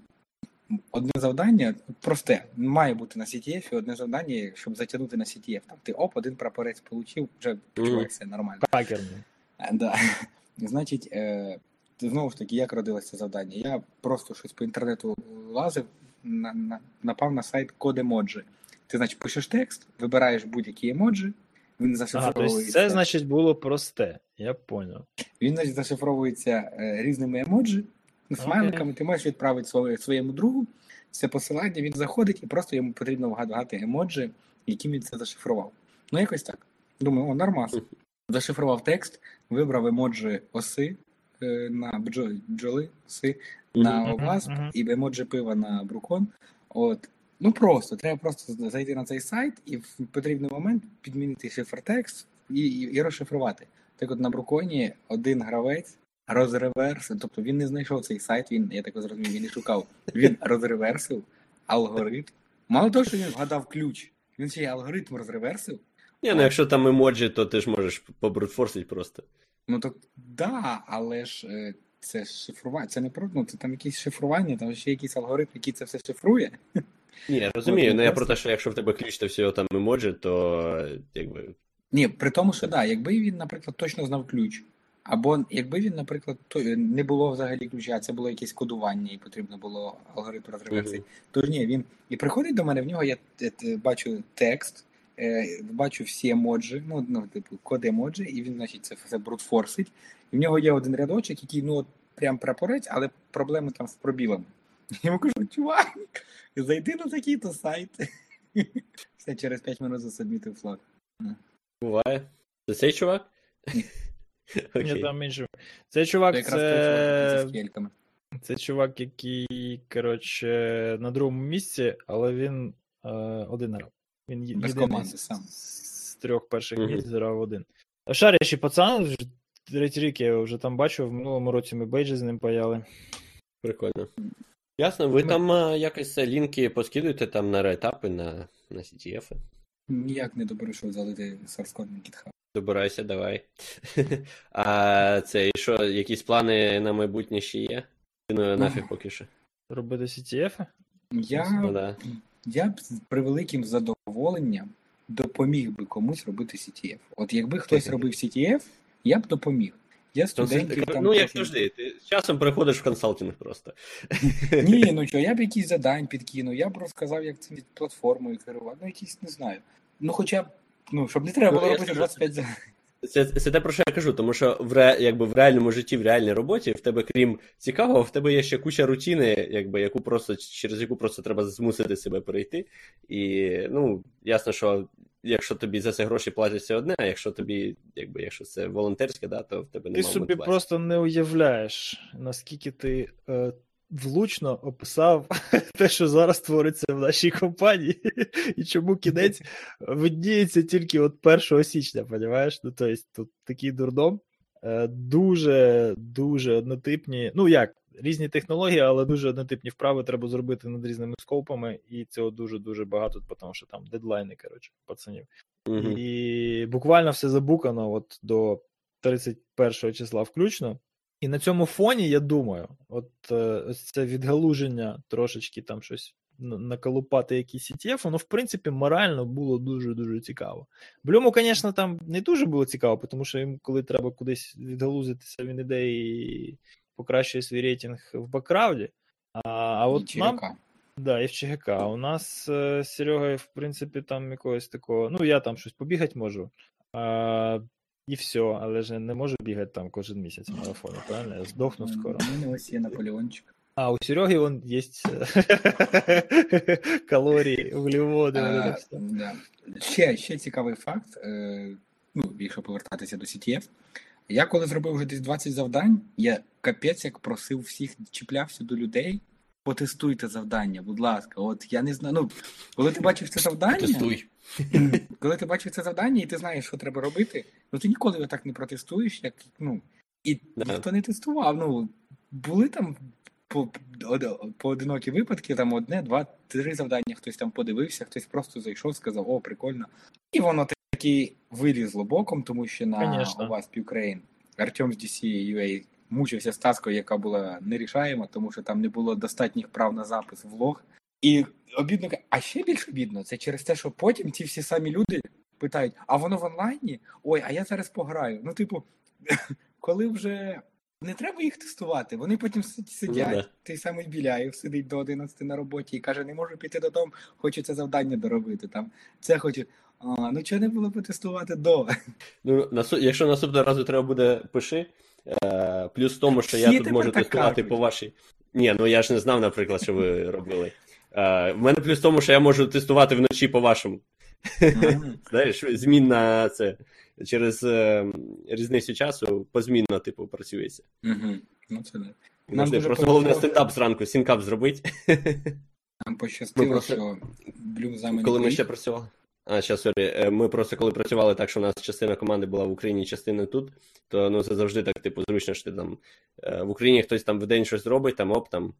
одне завдання, просте, має бути на CTF, одне завдання, щоб затягнути на CTF. Там ти оп, один прапорець получив, вже почуваєшся нормально. Хакерний. Е, Да. Значить, е, знову ж таки, як родилося завдання? Я просто щось по інтернету лазив, на, на, напав на сайт емоджі. Ти, значить, пишеш текст, вибираєш будь-які емоджі, він зашифровується. це, значить, було просте. Я поняв. Він значить, зашифровується е, різними емоджі, ну, смайликами. Ти можеш відправити своє, своєму другу це посилання, він заходить і просто йому потрібно вгадати емоджі, яким він це зашифрував. Ну, якось так. Думаю, о, нормас. Зашифрував текст, вибрав емоджі оси е, на бджо- бджоли, оси на мгм. і емоджі пива на брукон. От. Ну просто, треба просто зайти на цей сайт і в потрібний момент підмінити шифр текст і, і, і розшифрувати. Так от на бруконі один гравець розреверсив, тобто він не знайшов цей сайт, він, я так зрозумів, він не шукав. Він розреверсив алгоритм. Мало того, що він вгадав ключ, він ще й алгоритм розреверсив. Ні, ну якщо там емоджі, то ти ж можеш побрутфорсити просто. Ну так да, але ж е, це шифрування, це не про ну, це там якісь шифрування, там ще якийсь алгоритм, який це все шифрує. Ні, я розумію, ну я про те, що якщо в тебе ключ та всього там емоджі, то якби. Ні, при тому, що да, якби він, наприклад, точно знав ключ, або якби він, наприклад, то не було взагалі ключа, а це було якесь кодування, і потрібно було алгоритм то ж ні, він і приходить до мене, в нього я е, е, бачу текст, е, бачу всі емоджі, ну, ну, типу, код емоджі, і він, значить, це все брутфорсить. І в нього є один рядочок, який, ну, от прям прапорець, але проблеми там з пробілами. Я йому кажу, чувак, зайди на такий-то сайт. Все, через 5 минут засадмітив флаг. Буває. Це цей чувак? Ні. Там інший. Цей чувак, Це чувак, який це... це чувак, який, коротше, на другому місці, але він е, один грав. Він є- Без єдиний команди з, сам. з трьох перших Мгм. місць грав один. А Шарящий пацан, вже третій рік я його вже там бачив, в минулому році ми бейджі з ним паяли. Прикольно. Ясно, ви Ми- там а, якось е, лінки поскидуєте там на реетапи, на, на CTF. Ніяк не доберу, щоб залити source code на GitHub. Добирайся, давай. а це і що, якісь плани на майбутнє ще є? Ну, нафіг поки що. Робити CTF? Я, Ну, да. я б з превеликим задоволенням допоміг би комусь робити CTF. От якби хтось робив CTF, я б допоміг. Я студентів там. Ну, як завжди, ти з часом переходиш в консалтинг просто. Ні, ну що, я б якісь задань підкинув, я б розказав, як цим платформою керувати. Ну, якісь не знаю. Ну, хоча б, ну, щоб не треба Ну, було я робити 25 задань. Це, це те, про що я кажу, тому що в, ре, якби, в реальному житті, в реальній роботі, в тебе, крім цікавого, в тебе є ще куча рутини, якби, яку просто, через яку просто треба змусити себе перейти. І ну, ясно, що якщо тобі за це гроші платять, це одне, а якщо тобі, якби, якщо це волонтерське, да, то в тебе Ти собі мотивації. просто не уявляєш, наскільки ти е, влучно описав те, що зараз твориться в нашій компанії, і чому кінець видніється тільки от 1 січня, понімаєш? Ну, тобто, тут такий дурдом. Е, Дуже, дуже однотипні. Ну як, різні технології, але дуже однотипні вправи треба зробити над різними скопами, і цього дуже-дуже багато, тому що там дедлайни, коротше, пацанів. Мгм. І буквально все забукано от до 31 числа включно. І на цьому фоні я думаю, от е, ось це відгалуження трошечки там щось наколупати якийсь ETF, воно, в принципі, морально було дуже-дуже цікаво. Блюму, звісно, там не дуже було цікаво, тому що їм, коли треба кудись відгалузитися, він іде і покращує свій рейтинг в бакрауді. А а от нам. Да, і в ЧГК. У нас з Серегою, в принципі, там якогось такого. Ну, я там щось побігати можу. А, І все, але ж не можу бігати там кожен місяць в марафоні, правильно? Я здохну скоро. У мене ось є Наполеончик. А, у Сереги вон есть калорії, вуглеводи. А, да. Ще ще цікавий факт, е, ну, якщо повертатися до CTF. Я коли зробив вже десь 20 завдань, я капець як просив всіх, чіплявся до людей. Потестуйте завдання, будь ласка. От я не знаю. Ну, коли ти бачив це завдання, Потестуй. коли ти бачив це завдання і ти знаєш, що треба робити, ну ти ніколи його так не протестуєш, як ну. І да. ніхто не тестував. Ну, були там по, поодинокі випадки, там одне, два, три завдання, хтось там подивився, хтось просто зайшов, сказав, о, прикольно. І воно таки вилізло боком, тому що на вас Ukraine Артем з DC UA мучився з таскою, яка була нерішаєма, тому що там не було достатніх прав на запис в лог. І обідно, а ще більш обідно, це через те, що потім ці всі самі люди питають: а воно в онлайні? Ой, а я зараз пограю. Ну, типу, коли вже не треба їх тестувати. Вони потім сидять. Ну, Той самий Біляєв сидить до 11 на роботі і каже: не можу піти додому, хочу це завдання доробити. Там це хочу. А, ну чого не було потестувати до. Ну, насу... якщо наступного разу треба буде пиши. Е, плюс в тому, що Всі я тут можу тестувати кажуть. по вашій. Ні, ну я ж не знав, наприклад, що ви робили. Е, в мене плюс в тому, що я можу тестувати вночі по вашому. Знаєш, змінна це через е, різницю часу позмінно, типу, працюється. Ну, це не. Нам дуже просто головне стендап зранку, сінкап зробити. Нам пощастило, просто... що Блюм за мене. Коли ми ще працювали. А, ще, sorry, е, ми просто коли працювали так, що у нас частина команди була в Україні, частина тут, то ну це завжди так, типу, зручно, що ти там е, в Україні хтось там в день щось робить, там оп, там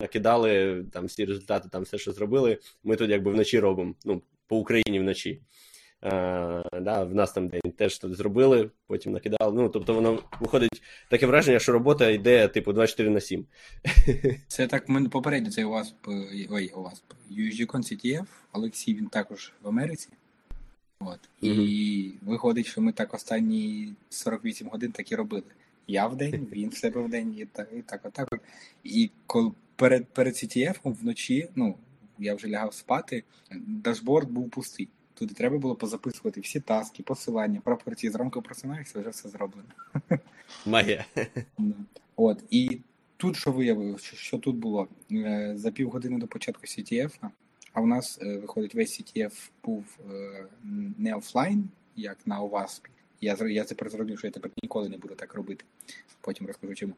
накидали там всі результати, там все, що зробили. Ми тут якби вночі робимо, ну, по Україні вночі. А, да, В нас там день теж тут зробили, потім накидали. Ну, тобто воно виходить таке враження, що робота йде типу 24 на 7. Це так ми попередньо це у вас ой, у вас USGCon CTF, Олексій він також в Америці. От. І mm-hmm. виходить, що ми так останні 48 годин так і робили. Я в день, він в себе в день, і так, і так, отак. І коли перед перед CTF вночі, ну, я вже лягав спати, дашборд був пустий. Туди треба було позаписувати всі таски, посилання, пропорції. Зранку просинаєшся, вже все зроблено. Магія. От. І тут що виявилося, що тут було? Е, за півгодини до початку CTF, а у нас е, виходить весь CTF був е, не офлайн, як на ОВАСПі. Я я тепер зрозумів, що я тепер ніколи не буду так робити. Потім розкажу чому.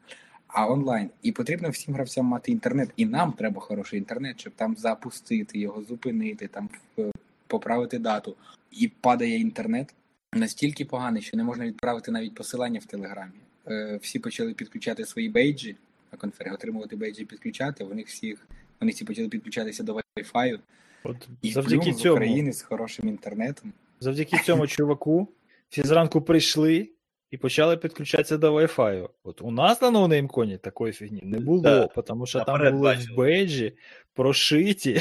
А онлайн. І потрібно всім гравцям мати інтернет. І нам треба хороший інтернет, щоб там запустити його, зупинити, там поправити дату. І падає інтернет настільки поганий, що не можна відправити навіть посилання в Телеграмі. Е, всі почали підключати свої бейджі на конференції, отримувати бейджі, підключати. Вони всіх вони всі почали підключатися до Wi-Fi. От і завдяки цьому, з України з хорошим інтернетом. Завдяки цьому чуваку всі зранку прийшли і почали підключатися до Wi-Fi. От у нас на NoNameCon і такої фігні не було, да. тому що там були в бейджі прошиті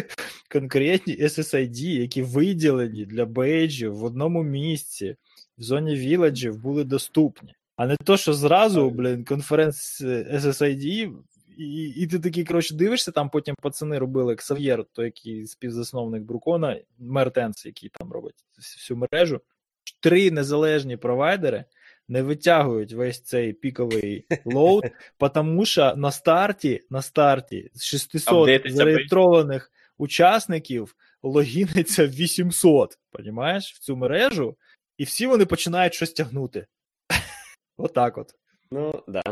конкретні SSID, які виділені для бейджів в одному місці, в зоні віледжів були доступні. А не то, що зразу, блін, conference SSID, і і ти такий, коротше, дивишся, там потім пацани робили Ксав'єр, той який співзасновник BruCON а, Мертенс, який там робить всю мережу. Три незалежні провайдери не витягують весь цей піковий load, тому що на старті на старті з 600 зареєстрованих учасників логіниться 800, понімаєш, в цю мережу, і всі вони починають щось тягнути. Отак от. Ну, да.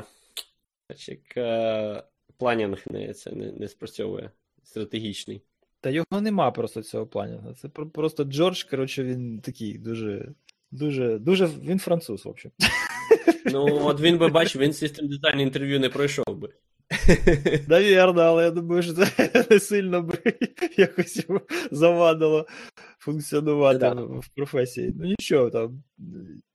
Чек, е, планінг не, це не, не спрацьовує. Стратегічний. Та його нема просто цього планінгу. Це просто Джордж, коротше, він такий дуже. Дуже, дуже він француз, в общем. Ну, от він би бачив, він систем дизайн інтерв'ю не пройшов би. Навірно, але я думаю, що це не сильно би якось завадило функціонувати да. в професії. Ну нічого там.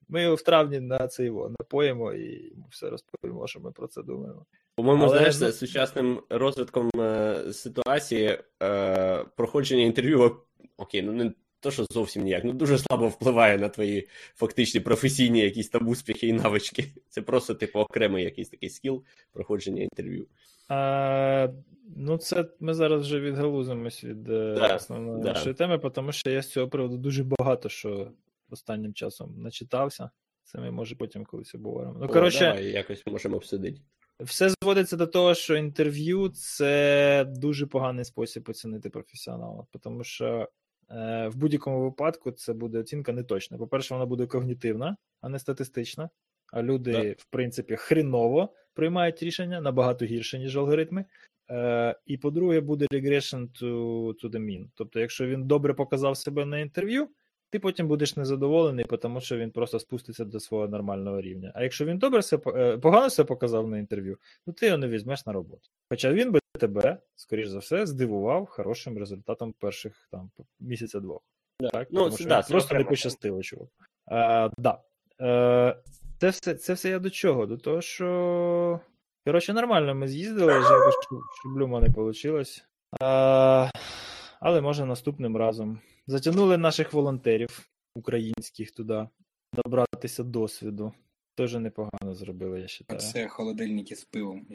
ми його в травні на це його напоїмо і все розповімо, що ми про це думаємо. По-моєму, Але, знаєш, ну- за сучасним розвитком е, ситуації е, проходження інтерв'ю, окей, ну не то, що зовсім ніяк, ну дуже слабо впливає на твої фактичні професійні якісь там успіхи і навички. Це просто, типу, окремий якийсь такий скіл проходження інтерв'ю. А, ну, це ми зараз вже відгалузимось від е, Да, основної да. нашої теми, тому що я з цього приводу дуже багато що останнім часом начитався. Це ми може потім колись обговоримо. Ну, коротше, якось можемо обсудити. все зводиться до того, що інтерв'ю це дуже поганий спосіб оцінити професіонала, тому що в будь-якому випадку це буде оцінка неточна. По-перше, вона буде когнітивна, а не статистична. А люди, Да. в принципі, хреново приймають рішення набагато гірше, ніж алгоритми. Е, і по-друге, буде regression to, to the mean. Тобто, якщо він добре показав себе на інтерв'ю, ти потім будеш незадоволений, тому що він просто спуститься до свого нормального рівня. А якщо він добре себе, е, погано себе показав на інтерв'ю, ну ти його не візьмеш на роботу. Хоча він би тебе, скоріш за все, здивував хорошим результатом перших там місяця двох. Так? Ну, Тому що да, просто не пощастило, чувак. Е, да. Е, це, все, це все я до чого? До того, що. Коротше, нормально ми з'їздили, жалко, що, що не вийшло. Але може наступним разом. Затягнули наших волонтерів українських туди, набратися досвіду. Теж непогано зробили, я вважаю. Це холодильники з пивом.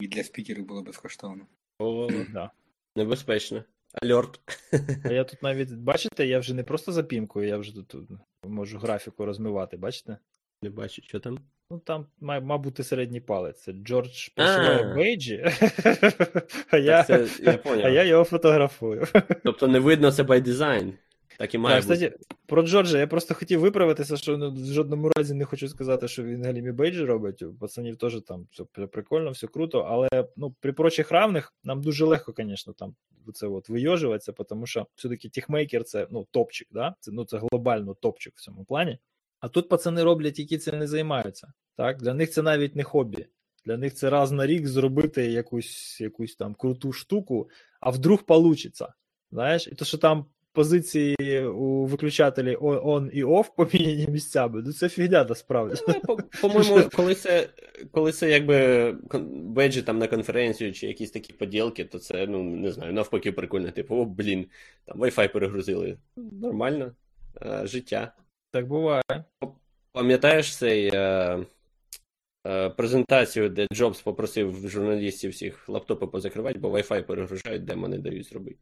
І для спікерів було безкоштовно. О, Да. небезпечно. Альорт. А я тут навіть, бачите, я вже не просто запімкую, я вже тут, тут можу графіку розмивати, бачите? Не бачу, що там. Ну там має, мав бути середній палець. Це Джордж присилає бейджі, а я, це, я а я його фотографую. Тобто не видно це by design. Так і має Так, бути. кстати, про Джорджа я просто хотів виправитися, що ну, в жодному разі не хочу сказати, що він Галімі Бейджі робить. У пацанів теж там все прикольно, все круто, але ну, при прочих равних нам дуже легко, звісно, там це от вийожуватися, тому що все-таки тіхмейкер це ну, топчик, да? це, ну, це глобально топчик в цьому плані. А тут пацани роблять, які цим не займаються. Так? Для них це навіть не хобі. Для них це раз на рік зробити якусь, якусь там круту штуку, а вдруг получиться. Знаєш, і то, що там позиції у виключателі on on і off поміняні місцями, ну це фігня насправді. Ну, по- По-моєму, коли це, коли це якби беджі там на конференцію чи якісь такі поділки, то це, ну, не знаю, навпаки, прикольно. Типу, о, блін, там Wi-Fi перегрузили. Нормально. Е, життя. Так буває. Пам'ятаєш цей е, е, презентацію, де Джобс попросив журналістів всіх лаптопи позакривати, бо Wi-Fi перегружають, де не дають зробити.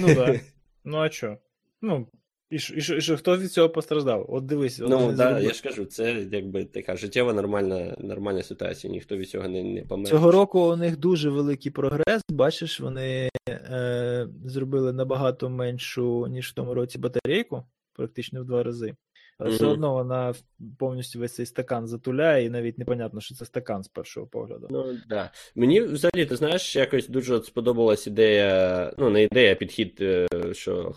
Ну так. Ну а що? Ну, і що, і що, і що, хто від цього постраждав? От дивись, от Ну, да, я ж кажу, це якби така життєва нормальна, нормальна ситуація, ніхто від цього не, не помре. Цього року у них дуже великий прогрес. Бачиш, вони е, зробили набагато меншу, ніж в тому році батарейку, практично в два рази. Але все одно вона повністю весь цей стакан затуляє, і навіть непонятно, що це стакан з першого погляду. Ну, да. Мені взагалі, ти знаєш, якось дуже сподобалась ідея, ну, не ідея, а підхід, е, що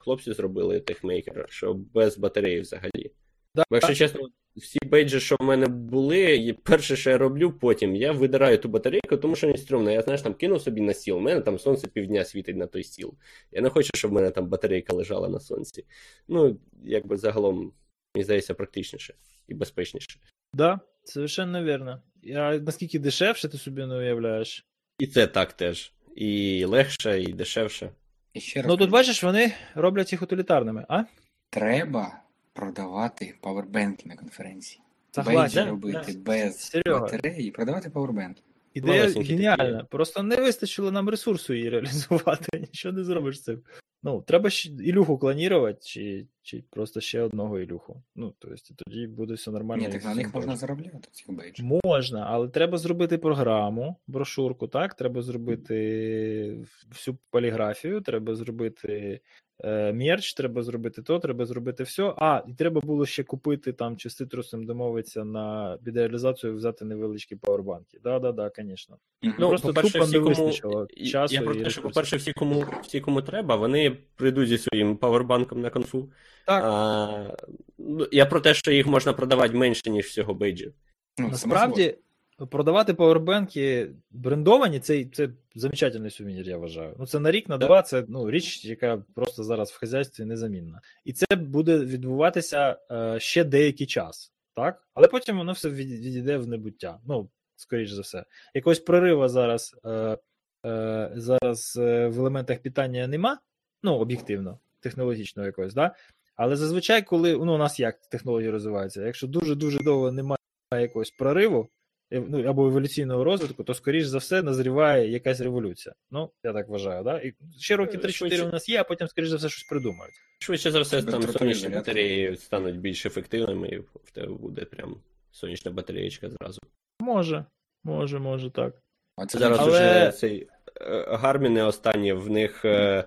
хлопці зробили техмейкера, що без батареї взагалі. Да. Бо якщо чесно, всі бейджі, що в мене були, і перше, що я роблю потім, я видираю ту батарейку, тому що мені стрьомно. Я знаєш, там кинув собі на стіл. У мене там сонце півдня світить на той стіл. Я не хочу, щоб в мене там батарейка лежала на сонці. Ну, якби загалом, мені здається, практичніше і безпечніше. Да, совершенно вірно. А наскільки дешевше ти собі не уявляєш? І це так теж. І легше, і дешевше. І ще раз Ну тут бачиш, вони роблять їх утилітарними, а? треба продавати павербенки на конференції. Бейджі робити да. без Серега. батареї, продавати павербенки. Ідея геніальна. такі. Просто не вистачило нам ресурсу її реалізувати. Нічого не зробиш з цим. Ну, треба ще Ілюху клонувати, чи, чи просто ще одного Ілюху. Ну, тобто, тоді буде все нормально. Ні, так на них можна заробляти цих бейджів. Можна, але треба зробити програму, брошурку, так? Треба зробити всю поліграфію, треба зробити е, мерч, треба зробити то, треба зробити все. А, і треба було ще купити там чи з цитрусом домовитися на під реалізацію взяти невеличкі пауербанки. Да, да, да, звісно. Ну, Просто по-перше, тупо всі, не кому... вистачило часу Я про те, що, по-перше, всі кому, всі, кому треба, вони прийдуть зі своїм павербанком на конфу. Так. А, ну, я про те, що їх можна продавати менше, ніж всього бейджів. Ну, Насправді, продавати павербенки брендовані, це, це замечательний сувенір, я вважаю. Ну, це на рік, на два, це ну, річ, яка просто зараз в хазяйстві незамінна. І це буде відбуватися е, ще деякий час, так? Але потім воно все від- відійде в небуття. Ну, скоріш за все. Якогось прориву зараз, е, е, зараз е, в елементах питання нема, ну, об'єктивно, технологічно якогось, да? Але зазвичай, коли ну, у нас як технології розвиваються, якщо дуже-дуже довго немає якогось прориву, ну, або еволюційного розвитку, то, скоріш за все, назріває якась революція. Ну, я так вважаю, да? І ще роки Е, 3-4 швидше. у нас є, а потім, скоріш за все, щось придумають. Швидше за все, там сонячні батареї стануть більш ефективними, і в тебе буде прям сонячна батареєчка зразу. Може, може, може, так. А це Зараз Але- вже цей е, Гарміни останні, в них е,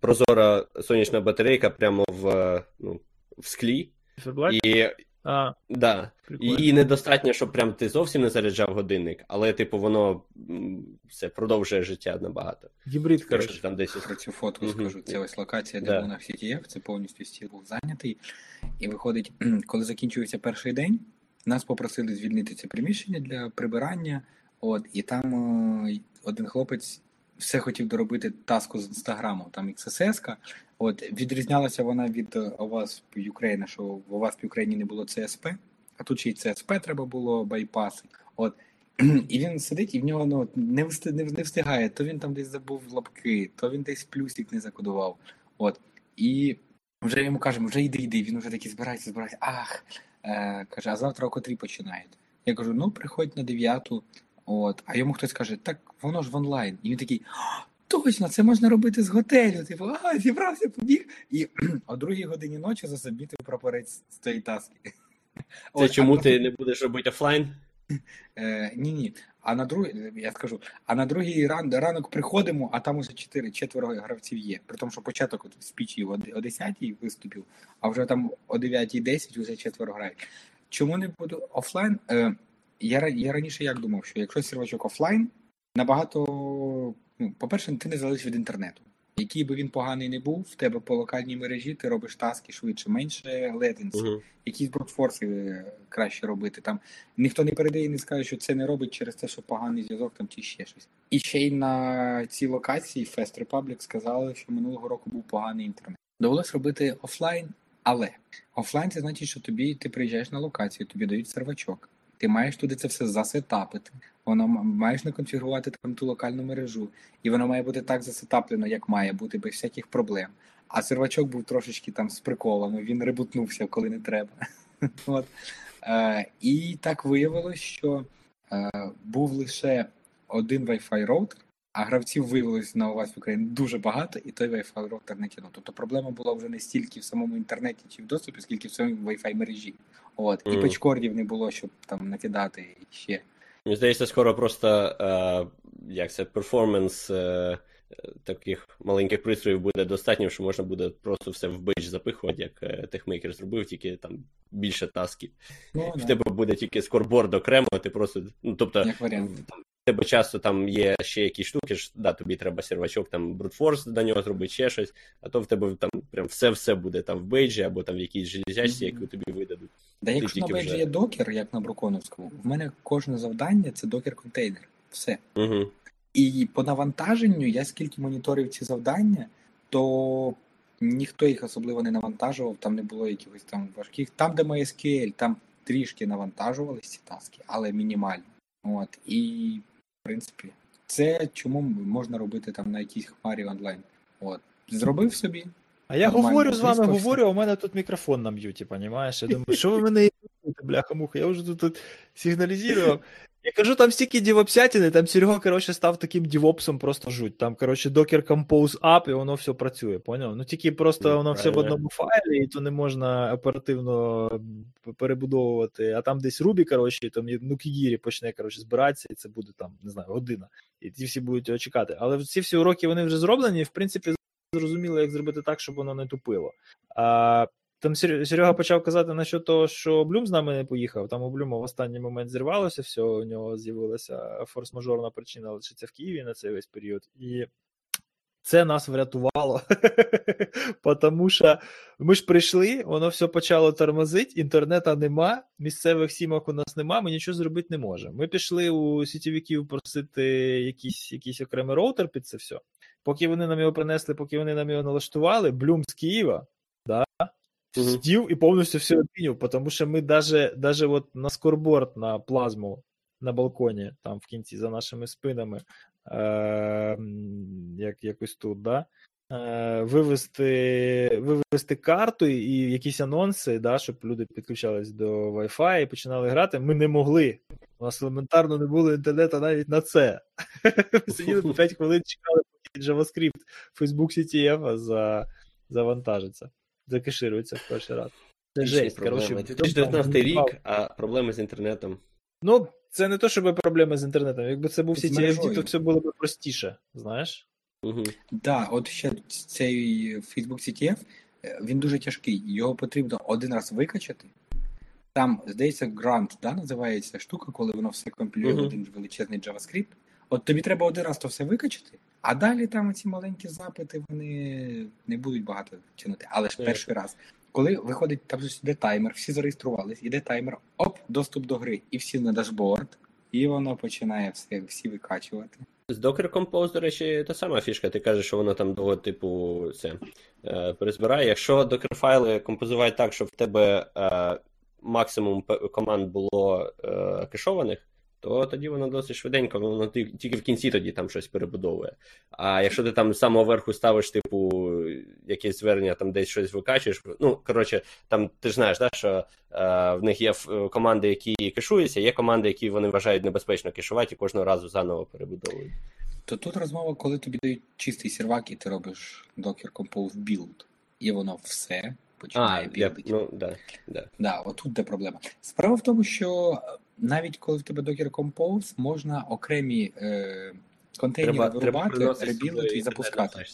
прозора сонячна батарейка прямо в, е, ну, в склі. І, А, да, прикольно. і недостатньо, щоб прям ти зовсім не заряджав годинник, але, типу, воно все продовжує життя набагато. Гібрид, Коротше, там 10 Про цю фотку Мгм. скажу. Це ось локація, де Да. був на CTF, це повністю стіл був зайнятий. І виходить, коли закінчується перший день, нас попросили звільнити це приміщення для прибирання. От, і там е, один хлопець все хотів доробити таску з інстаграму, там XSS. От відрізнялася вона від е, OWASP Ukraine, що в OWASP Ukraine не було CSP, а тут ще й CSP треба було байпасити. От. І він сидить, і в нього ну, не, всти- не, не встигає. То він там десь забув лапки, то він десь плюсик не закодував. От. І вже йому кажемо, вже йди, йди. Він вже такий збирається, збирається. Ах. Е, каже, а завтра о котрій починають. Я кажу, ну приходь на дев'яту. От. А йому хтось каже, так воно ж в онлайн. І він такий. Точно, це можна робити з готелю. Типу, а, зібрався, побіг. І о другій годині ночі засобітив прапорець з цієї таски. Це От, чому а ти не будеш робити офлайн? Е, ні, ні. А на другий, я скажу, а на другий ран, ранок приходимо, а там уже чотири, четверо гравців є. При тому, що початок от в спічі о, о 10-й виступів, а вже там о 9-10 вже четверо грають. Чому не буду офлайн? Е, я, я раніше як думав, що якщо сервачок офлайн, набагато, ну, по-перше, ти не залежиш від інтернету. Який би він поганий не був, в тебе по локальній мережі ти робиш таски швидше, менше летенсі Угу. якісь брутфорси е, краще робити. Там ніхто не передає і не скаже, що це не робить через те, що поганий зв'язок там чи ще щось. І ще й на цій локації Fest Republic сказали, що минулого року був поганий інтернет. Довелось робити офлайн, але офлайн це значить, що тобі ти приїжджаєш на локацію, тобі дають сервачок. Ти маєш туди це все засетапити. Воно маєш наконфігурувати там ту локальну мережу, і воно має бути так засетаплено, як має бути, без всяких проблем. А сервачок був трошечки там з приколами, він ребутнувся, коли не треба. От. Е, і так виявилось, що е, був лише один Wi-Fi роутер, а гравців виявилось на УВАС в Україні дуже багато, і той Wi-Fi роутер не тягнув. Тобто проблема була вже не стільки в самому інтернеті чи в доступі, скільки в самій Wi-Fi мережі. От. І patch cord ів не було, щоб там накидати ще. Мені здається, скоро просто е, як це, перформанс е, таких маленьких пристроїв буде достатньо, що можна буде просто все в бейдж запихувати, як е, TechMaker зробив, тільки там більше тасків. Ну, В да, тебе буде тільки scoreboard окремо, ти просто. Ну, тобто, як варіант. в тебе часто там є ще якісь штуки, ж, да, тобі треба сервачок, там brute force до нього зробити, ще щось, а то в тебе там прям все-все буде там в бейджі або там в якійсь железячці, Мгм. яку тобі видадуть. Да якщо на бейджі вже- є докер, як на Бруконовському, в мене кожне завдання це докер-контейнер. Все. Угу. І по навантаженню, я скільки моніторив ці завдання, то ніхто їх особливо не навантажував, там не було якихось там важких. Там, де MySQL, там трішки навантажувалися ці таски, але мінімально. От. І, в принципі, це чому можна робити там на якійсь хмарі онлайн. От. Зробив собі. А я Нормально, говорю з вами, говорю, а у мене тут мікрофон на м'юті, понімаєш? Я думаю, що ви мене бляха-муха, я вже тут, тут сигналізував. Я кажу, там стільки дівопсятини, там Серега, коротше, став таким дівопсом просто жуть. Там, коротше, Docker Compose Up, і воно все працює, поняв? Ну тільки просто воно все в одному файлі, і то не можна оперативно перебудовувати. А там десь Ruby, коротше, і там є- ну, Кігірі почне, коротше, збиратися, і це буде там, не знаю, година. І ті всі будуть його чекати. Але ці всі уроки вони вже зроблені, і в принципі, зрозуміло, як зробити так, щоб воно не тупило. А, там Серега почав казати насчет того, що Блюм з нами не поїхав. Там у Блюма в останній момент зірвалося все, у нього з'явилася форс-мажорна причина лишитися в Києві на цей весь період. І це нас врятувало. Тому що ми ж прийшли, воно все почало тормозити, інтернету нема, місцевих сімок у нас нема, ми нічого зробити не можемо. Ми пішли у сітєвиків просити якийсь, якийсь окремий роутер під це все. Поки вони нам його принесли, поки вони нам його налаштували, Блюм з Києва, да, сидів і повністю все обмінював, тому що ми даже, даже от на скорборд, на плазму на балконі, там в кінці за нашими спинами, е, як, якось тут, да, е, вивести, вивести карту і якісь анонси, да, щоб люди підключались до Wi-Fi і починали грати. Ми не могли. У нас елементарно не було інтернету навіть на це. Ми сиділи по 5 хвилин, чекали, JavaScript Facebook CTF за, завантажиться, закеширується в перший раз. Це жесть. Коротше, 2019 рік, а проблеми з інтернетом. Ну, це не то, щоб проблеми з інтернетом. Якби це був CTFD, то все було б простіше, знаєш? Угу. Да, от ще цей Facebook CTF, е, він дуже тяжкий. Його потрібно один раз викачати. Там, здається, Grant, да, називається штука, коли воно все компілює в Мгм. один величезний JavaScript. От тобі треба один раз то все викачати, а далі там ці маленькі запити вони не будуть багато тягнути. Але ж Так. перший раз. Коли виходить, там ж йде таймер, всі зареєструвались, іде таймер, оп, доступ до гри, і всі на дашборд, і воно починає все, всі викачувати. З Docker Compose, до речі, та сама фішка. Ти кажеш, що воно там довго, типу, це е, перезбирає. Якщо Docker файли композувати так, щоб в тебе е, максимум команд було е, кешованих, то тоді воно досить швиденько, воно тільки в кінці тоді там щось перебудовує. А якщо ти там з самого верху ставиш, типу, якесь звернення, там десь щось викачуєш, ну, коротше, там ти ж знаєш, да, що е, в них є е, команди, які кешуються, є команди, які вони вважають небезпечно кешувати і кожного разу заново перебудовують. То тут розмова, коли тобі дають чистий сервак, і ти робиш Docker Compose build, і воно все А, починає я, білдити. ну, да, да. Да, отут де проблема. Справа в тому, що навіть коли в тебе Docker Compose, можна окремі е, контейнери вирубати, приносити ребілдити і запускати.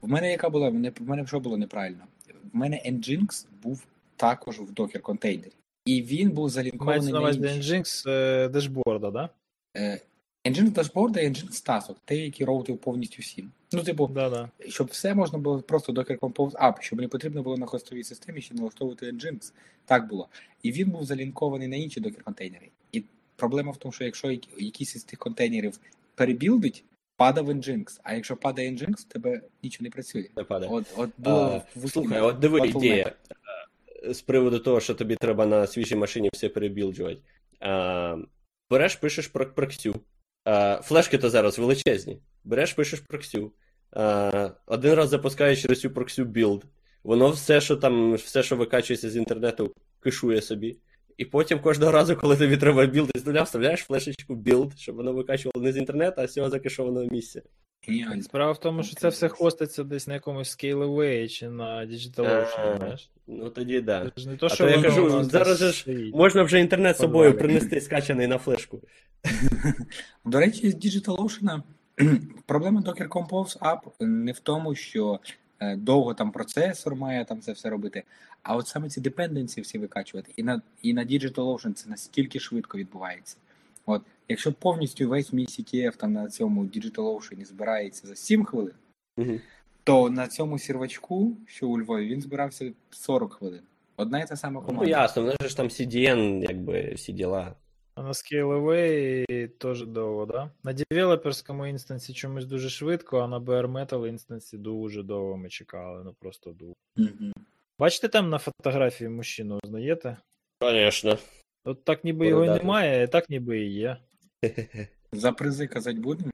В мене яка була? В мене, в мене що було неправильно? В мене Nginx був також в Docker контейнері. І він був залінкований на на увазі. Nginx е, дешборда, да? Е, Nginx дашборда і Nginx тасок, те, які роутив повністю всім. Ну, типу, Да, да. щоб все можна було просто Docker Compose App, щоб не потрібно було на хостовій системі ще налаштовувати Nginx. Так було. І він був залінкований на інші Docker контейнери. І проблема в тому, що якщо як- якийсь із тих контейнерів перебілдить, падав Nginx. А якщо падає Nginx, в тебе нічого не працює. Не падає. От, от було А, Слухай, от диви ідея. Е, З приводу того, що тобі треба на свіжій машині все перебілджувати. А, береш, пишеш про проксю. А, флешки то зараз величезні. Береш, пишеш проксю. Один раз запускаєш через цю проксю build. Воно все, що там, все, що викачується з інтернету, кишує собі. І потім кожного разу, коли тобі треба build з нуля, вставляєш флешечку build, щоб воно викачувало не з інтернету, а з цього закишованого місця. Геніально. Справа в тому, що це все хоститься десь на якомусь Scaleway чи на DigitalOcean, А, знаєш? Ну тоді да. Не то, А що то я кажу, зараз же ж. Можна вже інтернет з собою принести скачаний на флешку. До речі, з DigitalOcean проблема Docker Compose App не в тому, що е, довго там процесор має там це все робити, а от саме ці депенденції всі викачувати. І на, і на DigitalOcean це настільки швидко відбувається. От, якщо повністю весь мій CTF там на цьому DigitalOcean збирається за 7 хвилин, Мгм. то на цьому сервачку, що у Львові, він збирався 40 хвилин. Одна і та сама Ну ясно, в нас ж там CDN, якби всі діла. А на Scaleway теж довго, да? На девелоперському інстансі чомусь дуже швидко, а на Bare Metal інстансі дуже довго ми чекали, ну просто довго. Мгм. Бачите там на фотографії мужчину, знаєте? Звісно. От так ніби його і немає, а так ніби і є. За призи казати будемо?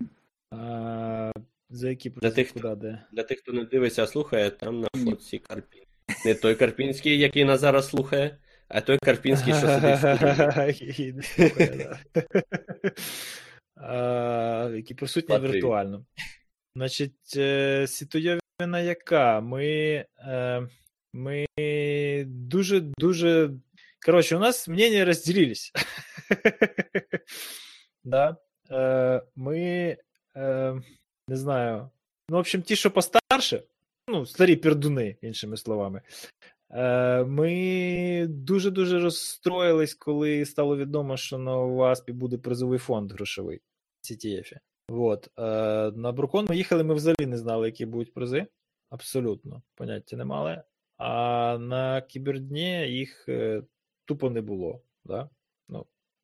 А, за які Для призи тих, хто- де? Для тих, хто не дивиться, а слухає, там на фотці Карпін. Не той Карпінський, який нас зараз слухає, а той Карпінський, що сидить в студії. А, Які присутні Патрій. віртуально. Значить, е, ситуйовина яка? Ми, е, ми дуже-дуже. Коротше, у нас мнения разделились. Да. Е, Ми е, не знаю. Ну, в общем, ті, що постарше, ну, старі пердуни, іншими словами. Е, Ми дуже-дуже розстроїлись, коли стало відомо, що на УАСПі буде призовий фонд грошовий CTF. Вот. Е, на Брукон ми їхали, ми взагалі не знали, які будуть призи. Абсолютно, поняття не мали. А на кібердні їх е, тупо не було. Да?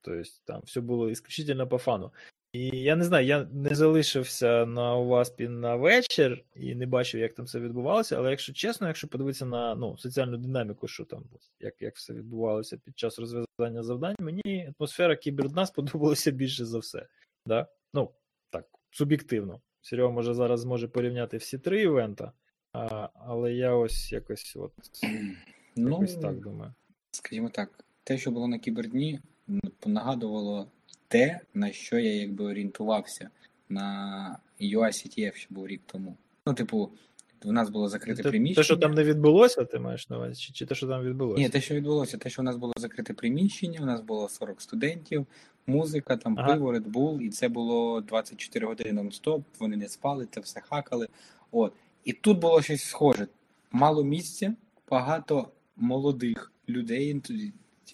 Ну, тобто там все було ісключительно по фану. І я не знаю, я не залишився на УВАСПі на вечір і не бачив, як там все відбувалося. Але якщо чесно, якщо подивитися на ну, соціальну динаміку, що там, як як все відбувалося під час розв'язання завдань, мені атмосфера кібердна сподобалася більше за все. Да? Ну, так, суб'єктивно. Серега може зараз зможе порівняти всі три івента, а, але я ось якось от Ну, якось так думаю. скажімо так, те, що було на кібердні, нагадувало те, на що я якби орієнтувався на UICTF, що був рік тому. Ну, типу, в нас було закрите Те, приміщення. те, що там не відбулося, ти маєш на увазі, чи, чи те, що там відбулося? Ні, те, що відбулося, те, що у нас було закрите приміщення, у нас було 40 студентів, музика, там Ага. пиво, Red Bull, і це було 24 години нон-стоп, вони не спали, це все хакали. От. І тут було щось схоже. Мало місця, багато молодих людей,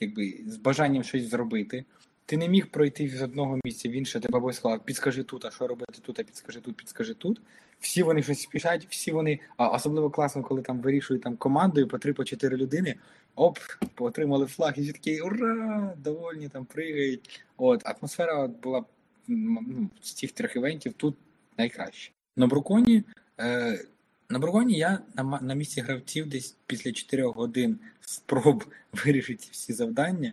якби з бажанням щось зробити. Ти не міг пройти з одного місця в інше, тебе бабусь сказала, підскажи тут, а що робити тут, а підскажи тут, підскажи тут. Всі вони щось спішать, всі вони, а особливо класно, коли там вирішують там командою по три, по чотири людини. Оп, отримали флаг, і всі такі ура! Довольні там пригають. От атмосфера була ну, з цих трьох івентів тут найкраще. На Бруконі, е, на Бруконі я на, на місці гравців десь після 4 годин спроб вирішити всі завдання.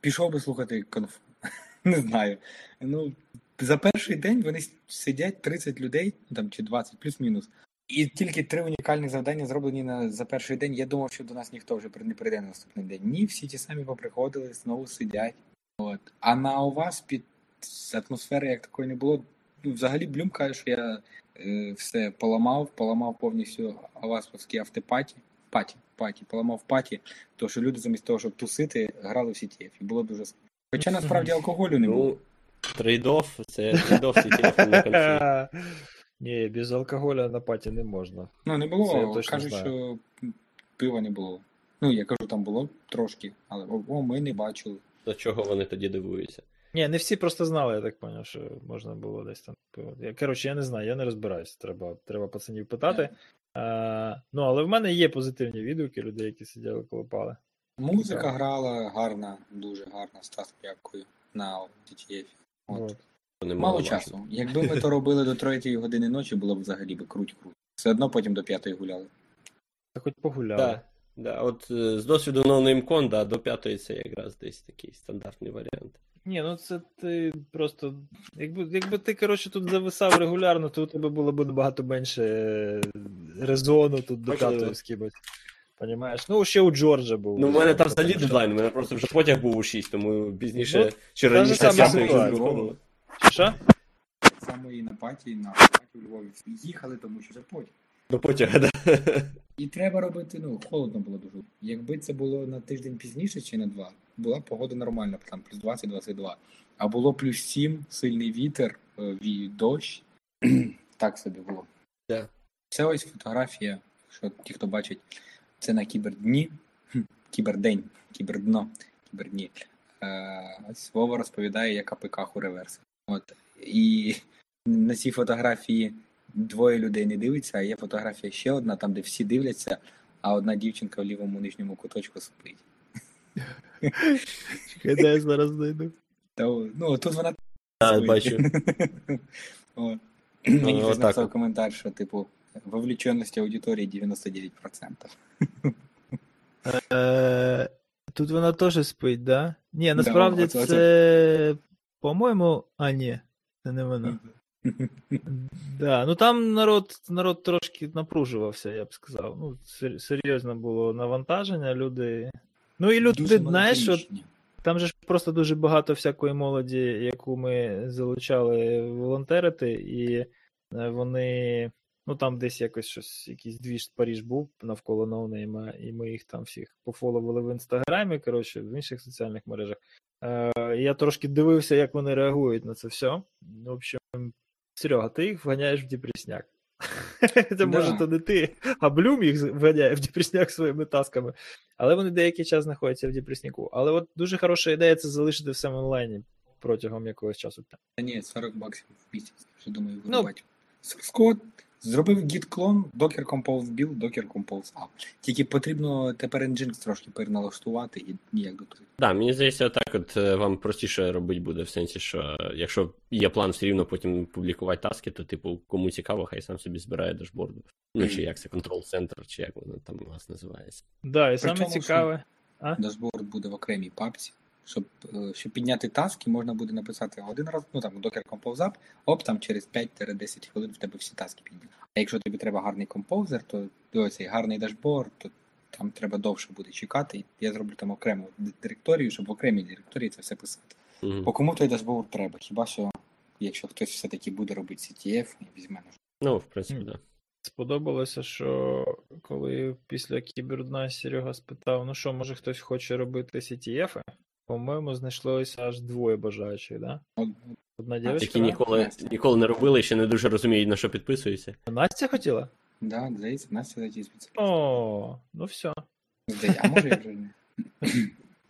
Пішов би слухати конф. Не знаю. Ну, за перший день вони сидять 30 людей, ну, там чи 20, плюс-мінус. І тільки три унікальні завдання зроблені на, за перший день. Я думав, що до нас ніхто вже не прийде на наступний день. Ні, всі ті самі поприходили, знову сидять. От. А на у вас під атмосфери як такої не було. Ну, взагалі Блюм каже, що я все поламав, поламав повністю авасповські автопаті. Паті, паті, поламав паті, то що люди замість того, щоб тусити, грали в CTF. І було дуже Хоча насправді алкоголю не було. Ну, трейдоф, це трейдоф CTF на конфі. Ні, без алкоголя на паті не можна. Ну, не було. Кажуть, що пива не було. Ну, я кажу, там було трошки, але о, о, ми не бачили. До чого вони тоді дивуються? Ні, не всі просто знали, я так поняв, що можна було десь там. Коротше, я не знаю, я не розбираюсь. Треба, треба пацанів питати. А, ну, але в мене є позитивні відгуки людей, які сиділи, колопали. Музика Так. грала гарна, дуже гарна, Стас, дякую, на TTF. От. От. Мало часу. Якби ми то робили до третьої години ночі, було б взагалі би круть-круть. Все одно потім до п'ятої гуляли. Та хоч погуляли. Да, да, от е, з досвіду NoNameCon, да, до п'ятої це якраз десь такий стандартний варіант. Ні, ну це ти просто. Якби, якби ти, коротше, тут зависав регулярно, то у тебе було б набагато менше е, резону тут до Можливо. з кимось. Понімаєш? Ну, ще у Джорджа був. Ну, в мене там взагалі дедлайн, у мене просто вже потяг був у 6, тому пізніше Ну, чи раніше. Що? Так само і на паті, на паті у Львові їхали, тому що це потяг. До потяга, да. І треба робити, ну, холодно було дуже. Якби це було на тиждень пізніше чи на два, була погода нормальна, там плюс 20-22. А було плюс 7, сильний вітер, е, дощ. так собі було. Да. Це ось фотографія, що ті, хто бачить, це на кібердні, кібердень, кібердно, кібердні. Е, ось Вова розповідає, як АПК у реверс. От. І на цій фотографії двоє людей не дивиться, а є фотографія ще одна, там, де всі дивляться, а одна дівчинка в лівому нижньому куточку спить. Чекай, я зараз знайду. Ну, тут вона А, бачу. Мені хтось отак написав коментар, що типу вовлеченості аудиторії 99%. Е, Тут вона теж спить, да? Ні, насправді це. По-моєму. А, ні, це не вона. Да, ну там народ, народ трошки напружувався, я б сказав. Ну, сер- серйозно було навантаження, люди. Ну і люди, Дуже знаєш, от там же ж просто дуже багато всякої молоді, яку ми залучали волонтерити, і е, вони. Ну там десь якось щось, якийсь двіж Паріж був навколо ноунейма, і ми їх там всіх пофоловили в інстаграмі, коротше, в інших соціальних мережах. Е, я трошки дивився, як вони реагують на це все. В общем, Серега, ти їх вганяєш в депресняк. Це може то не ти, а Блюм їх вганяє в депресняк своїми тасками. Але вони деякий час знаходяться в депресняку. Але от дуже хороша ідея це залишити все в онлайні. протягом якогось часу. Та ні, 40 баксів в місяць, що думаю, Ну. вирубати. Ну, Code, зробив git клон, Docker Compose build, Docker Compose up. Тільки потрібно тепер Nginx трошки переналаштувати і ніяк до того. Да, мені здається, так от е, вам простіше робити буде, в сенсі, що якщо є план все рівно потім публікувати таски, то, типу, кому цікаво, хай сам собі збирає дашборду. Ну, чи як це, контрол-центр, чи як воно там у вас називається. Да, і саме що- цікаве. Дашборд буде в окремій папці. Щоб, е, щоб підняти таски, можна буде написати один раз, ну там Compose Up, оп, там через 5-10 хвилин в тебе всі таски підняли. А якщо тобі треба гарний композер, то ось цей гарний дашборд, то там треба довше буде чекати. Я зроблю там окрему директорію, щоб в окремій директорії це все писати. Угу. По кому той дашборд треба? Хіба що якщо хтось все-таки буде робити CTF і візьме на Ну, в принципі, так. Да. Сподобалося, що коли після кібердна Серега спитав, ну що, може хтось хоче робити CTF? По-моєму, знайшлося аж двоє бажаючих, да? Одна дівчинка. Які ніколи, ніколи не робили і ще не дуже розуміють, на що підписуються. Настя хотіла? Да, здається, Настя зайти. О, ну все. Здається, а може я вже не.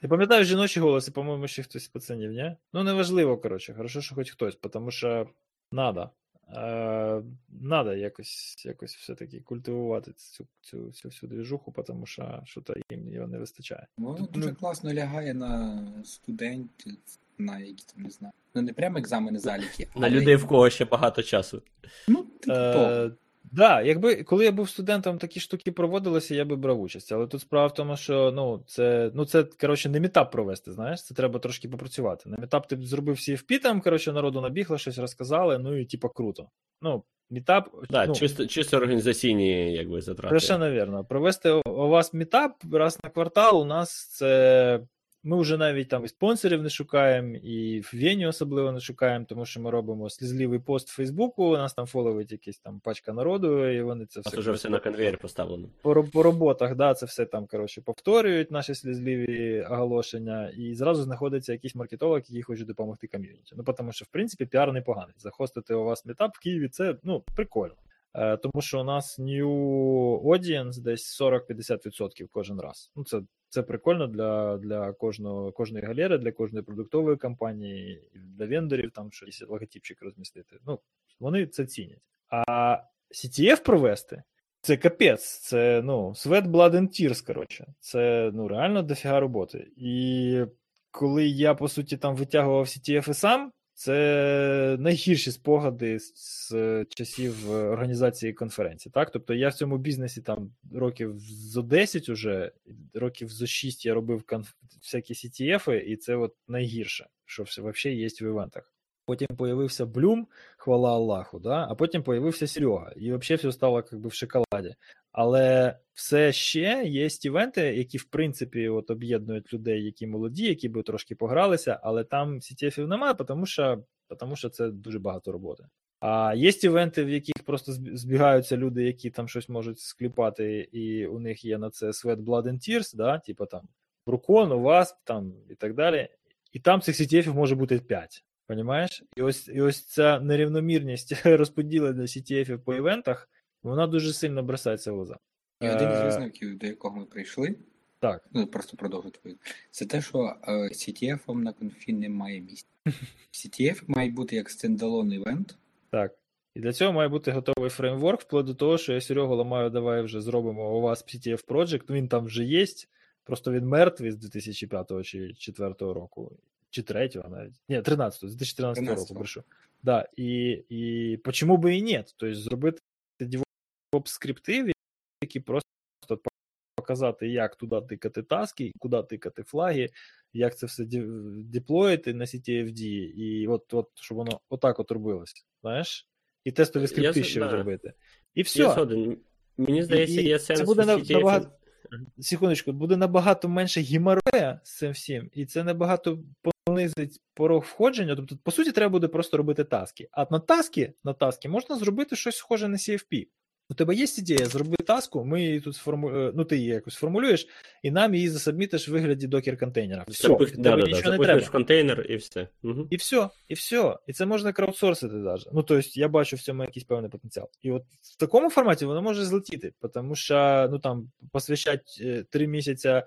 Я пам'ятаю жіночі голоси, по-моєму, ще хтось з пацанів, ні? Ну, неважливо, коротше, хорошо, що хоч хтось, тому що надо. Е, надо якось, якось все-таки культивувати цю, цю, цю всю двіжуху, тому що що-то їм його не вистачає. Воно дуже ну- класно лягає на студентів, на які там не знаю. Ну не прямо екзамени заліки, На людей, в кого ще багато часу. Ну, типу. Е, да, якби коли я був студентом, такі штуки проводилися, я би брав участь. Але тут справа в тому, що ну це ну це коротше не метап провести. Знаєш, це треба трошки попрацювати. На метап ти зробив CFP, там коротше народу набігло, щось розказали. Ну і типа круто. Ну, метап, Да, ну, чисто, чисто організаційні якби, затрати. Совершенно вірно. Провести у- у вас мітап раз на квартал. У нас це. Ми вже навіть там і спонсорів не шукаємо, і venue особливо не шукаємо, тому що ми робимо слізливий пост в Фейсбуку. У нас там фоловить якась там пачка народу, і вони це У нас вже все на конвейер поставлено. по, по роботах, да, це все там коротше повторюють наші слізливі оголошення, і зразу знаходиться якийсь маркетолог, який хоче допомогти community. Ну, тому що, в принципі, піар непоганий. Захостити у вас метап в Києві це ну, прикольно. Е, тому що у нас new audience десь 40-50% кожен раз. Ну, це, це прикольно для, для кожного, кожної галери, для кожної продуктової компанії, для вендорів, там щось логотипчик розмістити. Ну, вони це цінять. А CTF провести це капець, це ну, sweat, blood and tears, коротше. Це ну, реально дофіга роботи. І коли я, по суті, там витягував CTF і сам, це найгірші спогади з, з часів е, організації конференції. Так? Тобто я в цьому бізнесі там років зо 10 уже, років зо 6 я робив конф... всякі CTF, і це от найгірше, що взагалі є в івентах. Потім появився Блюм, хвала Аллаху, да? а потім появився Серега, і взагалі все стало как би, в шоколаді. Але все ще є івенти, які, в принципі, от об'єднують людей, які молоді, які би трошки погралися, але там CTF-ів немає, тому що, тому що це дуже багато роботи. А є івенти, в яких просто збігаються люди, які там щось можуть скліпати, і у них є на це Sweat, Blood and Tears, да? типу там Брукон, у вас там і так далі. І там цих CTF може бути 5. Понімаєш? І ось, і ось ця нерівномірність розподілення CTF по івентах, вона дуже сильно бросається в глаза. І один із Е, висновків, до якого ми прийшли, Так. ну просто продовжу це те, що е, CTF на конфі немає місця. CTF має бути як стендалон івент. Так. І для цього має бути готовий фреймворк, вплоть до того, що я Серегу ламаю, давай вже зробимо у вас CTF Project, він там вже є, просто він мертвий з 2005 чи 2004 року, чи 3 навіть. Ні, 13 з 2013 року, 13-го. Да, і, і почему би і ні? Тобто зробити Скрипти, які просто показати, як туди тикати таски, куди тикати флаги, як це все деплоїти на CTFD, і от, от щоб воно отак от робилось, знаєш? І тестові скрипти з- ще да. зробити. І все. Мені здається, І- є це буде CTF. набагато- Секундочку, буде набагато менше геморроя з цим всім, і це набагато понизить порог входження. Тобто, по суті, треба буде просто робити таски. А на таски, на таски можна зробити щось схоже на CFP. У тебе є ідея, зроби таску, ми її тут сформу... е, ну ти її якось формулюєш, і нам її засабмітиш в вигляді докер-контейнера. Все, Запу... Да, да, да. не Запустиш треба. в контейнер і все. Угу. І все, і все. І це можна краудсорсити навіть. Ну, тобто, я бачу в цьому якийсь певний потенціал. І от в такому форматі воно може злетіти, тому що ну там посвящати три місяця е,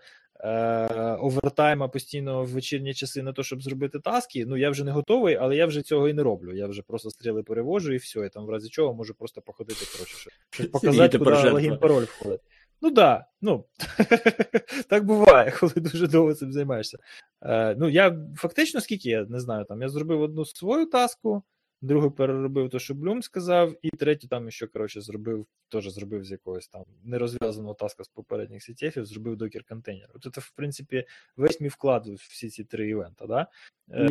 овертайма постійно в вечірні часи на те, щоб зробити таски. Ну я вже не готовий, але я вже цього і не роблю. Я вже просто стріли перевожу і все. І там в разі чого можу просто походити, коротше, щоб, показати, куди жертва. логін пароль входить. Ну да, ну так буває, коли дуже довго цим займаєшся. Е, ну, я фактично, скільки я не знаю, там я зробив одну свою таску, другу переробив те, що Блюм сказав, і третю там ще, коротше, зробив, теж зробив з якогось там нерозв'язаного таска з попередніх сітєфів, зробив докер контейнер. От це, в принципі, весь мій вклад в всі ці три івента, да? Е,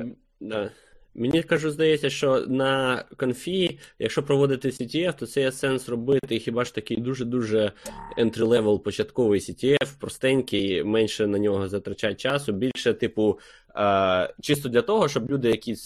М, да. Мені кажу, здається, що на конфі, якщо проводити CTF, то це є сенс робити хіба ж такий дуже-дуже entry-level початковий CTF, простенький, менше на нього затрачати часу, більше, типу, е, чисто для того, щоб люди, які,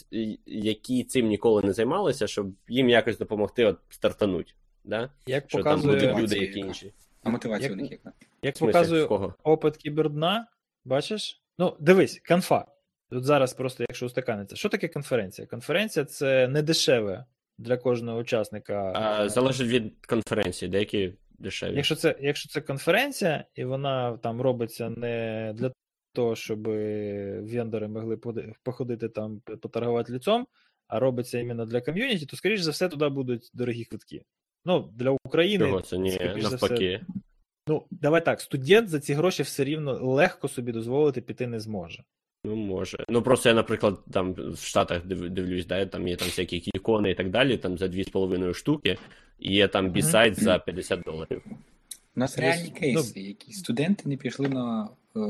які цим ніколи не займалися, щоб їм якось допомогти от стартануть. Да? як Що там будуть люди, Мотивація які інші. А мотивація Як- у них яка? як показує опит кібердна, бачиш? Ну, дивись, конфа. Тут зараз просто, якщо устаканиться. Що таке конференція? Конференція це не дешеве для кожного учасника. А, залежить від конференції, деякі дешеві. Якщо це, якщо це конференція, і вона там робиться не для того, щоб вендори могли походити там, поторгувати ліцом, а робиться іменно для ком'юніті, то, скоріш за все, туди будуть дорогі квитки. Ну, для України. Чого це ні, навпаки. Ну, давай так, студент за ці гроші все рівно легко собі дозволити піти не зможе. Ну, може. Ну просто я, наприклад, там в Штатах дивлюсь, да, там є там всякі ікони і так далі, там за 2,5 штуки, і є там бісайт за 50 доларів. У нас Ну, реальні ну- кейси, які студенти не пішли на е,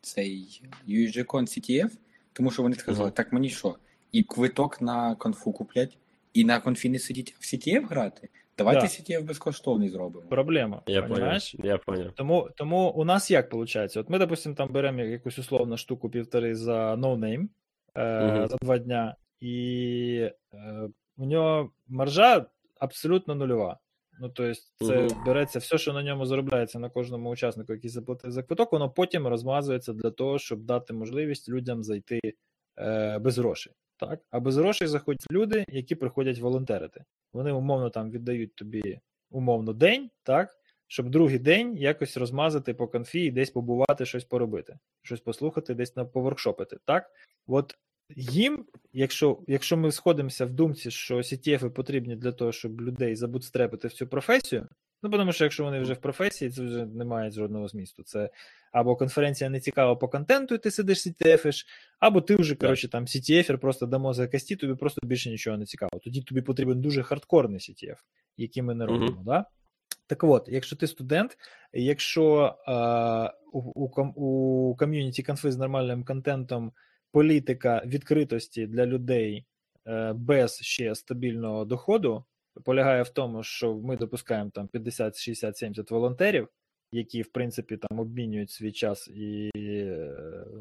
цей USGCon CTF, тому що вони сказали, Мгм. так мені що? І квиток на конфу куплять, і на конфі не сидіть, в CTF грати? Давайте Да. CTF безкоштовний зробимо. Проблема. Я понимаєш? Я понял. Тому, тому у нас як виходить? От ми, допустимо, там беремо якусь условну штуку півтори за NoName е, Мгм. за два дня, і е, у нього маржа абсолютно нульова. Ну, тобто, це Мгм. береться все, що на ньому заробляється на кожному учаснику, який заплатив за квиток, воно потім розмазується для того, щоб дати можливість людям зайти е, без грошей. Так? А без грошей заходять люди, які приходять волонтерити. Вони умовно там віддають тобі умовно день, так? щоб другий день якось розмазати по конфі і десь побувати, щось поробити, щось послухати, десь на поворкшопити. Так? От їм, якщо, якщо ми сходимося в думці, що CTF потрібні для того, щоб людей забудстрепити в цю професію, ну тому що якщо вони вже в професії, це вже не має жодного змісту. Це або конференція не цікава по контенту, і ти сидиш CTF-иш, або ти вже, коротше, там CTF-ер просто дамо за кості, тобі просто більше нічого не цікаво. Тоді тобі потрібен дуже хардкорний CTF, який ми не робимо. Да? Так от, якщо ти студент, якщо е, у, у, у ком'юніті конфи з нормальним контентом політика відкритості для людей е, без ще стабільного доходу полягає в тому, що ми допускаємо там 50, 60, 70 волонтерів, які, в принципі, там обмінюють свій час і е,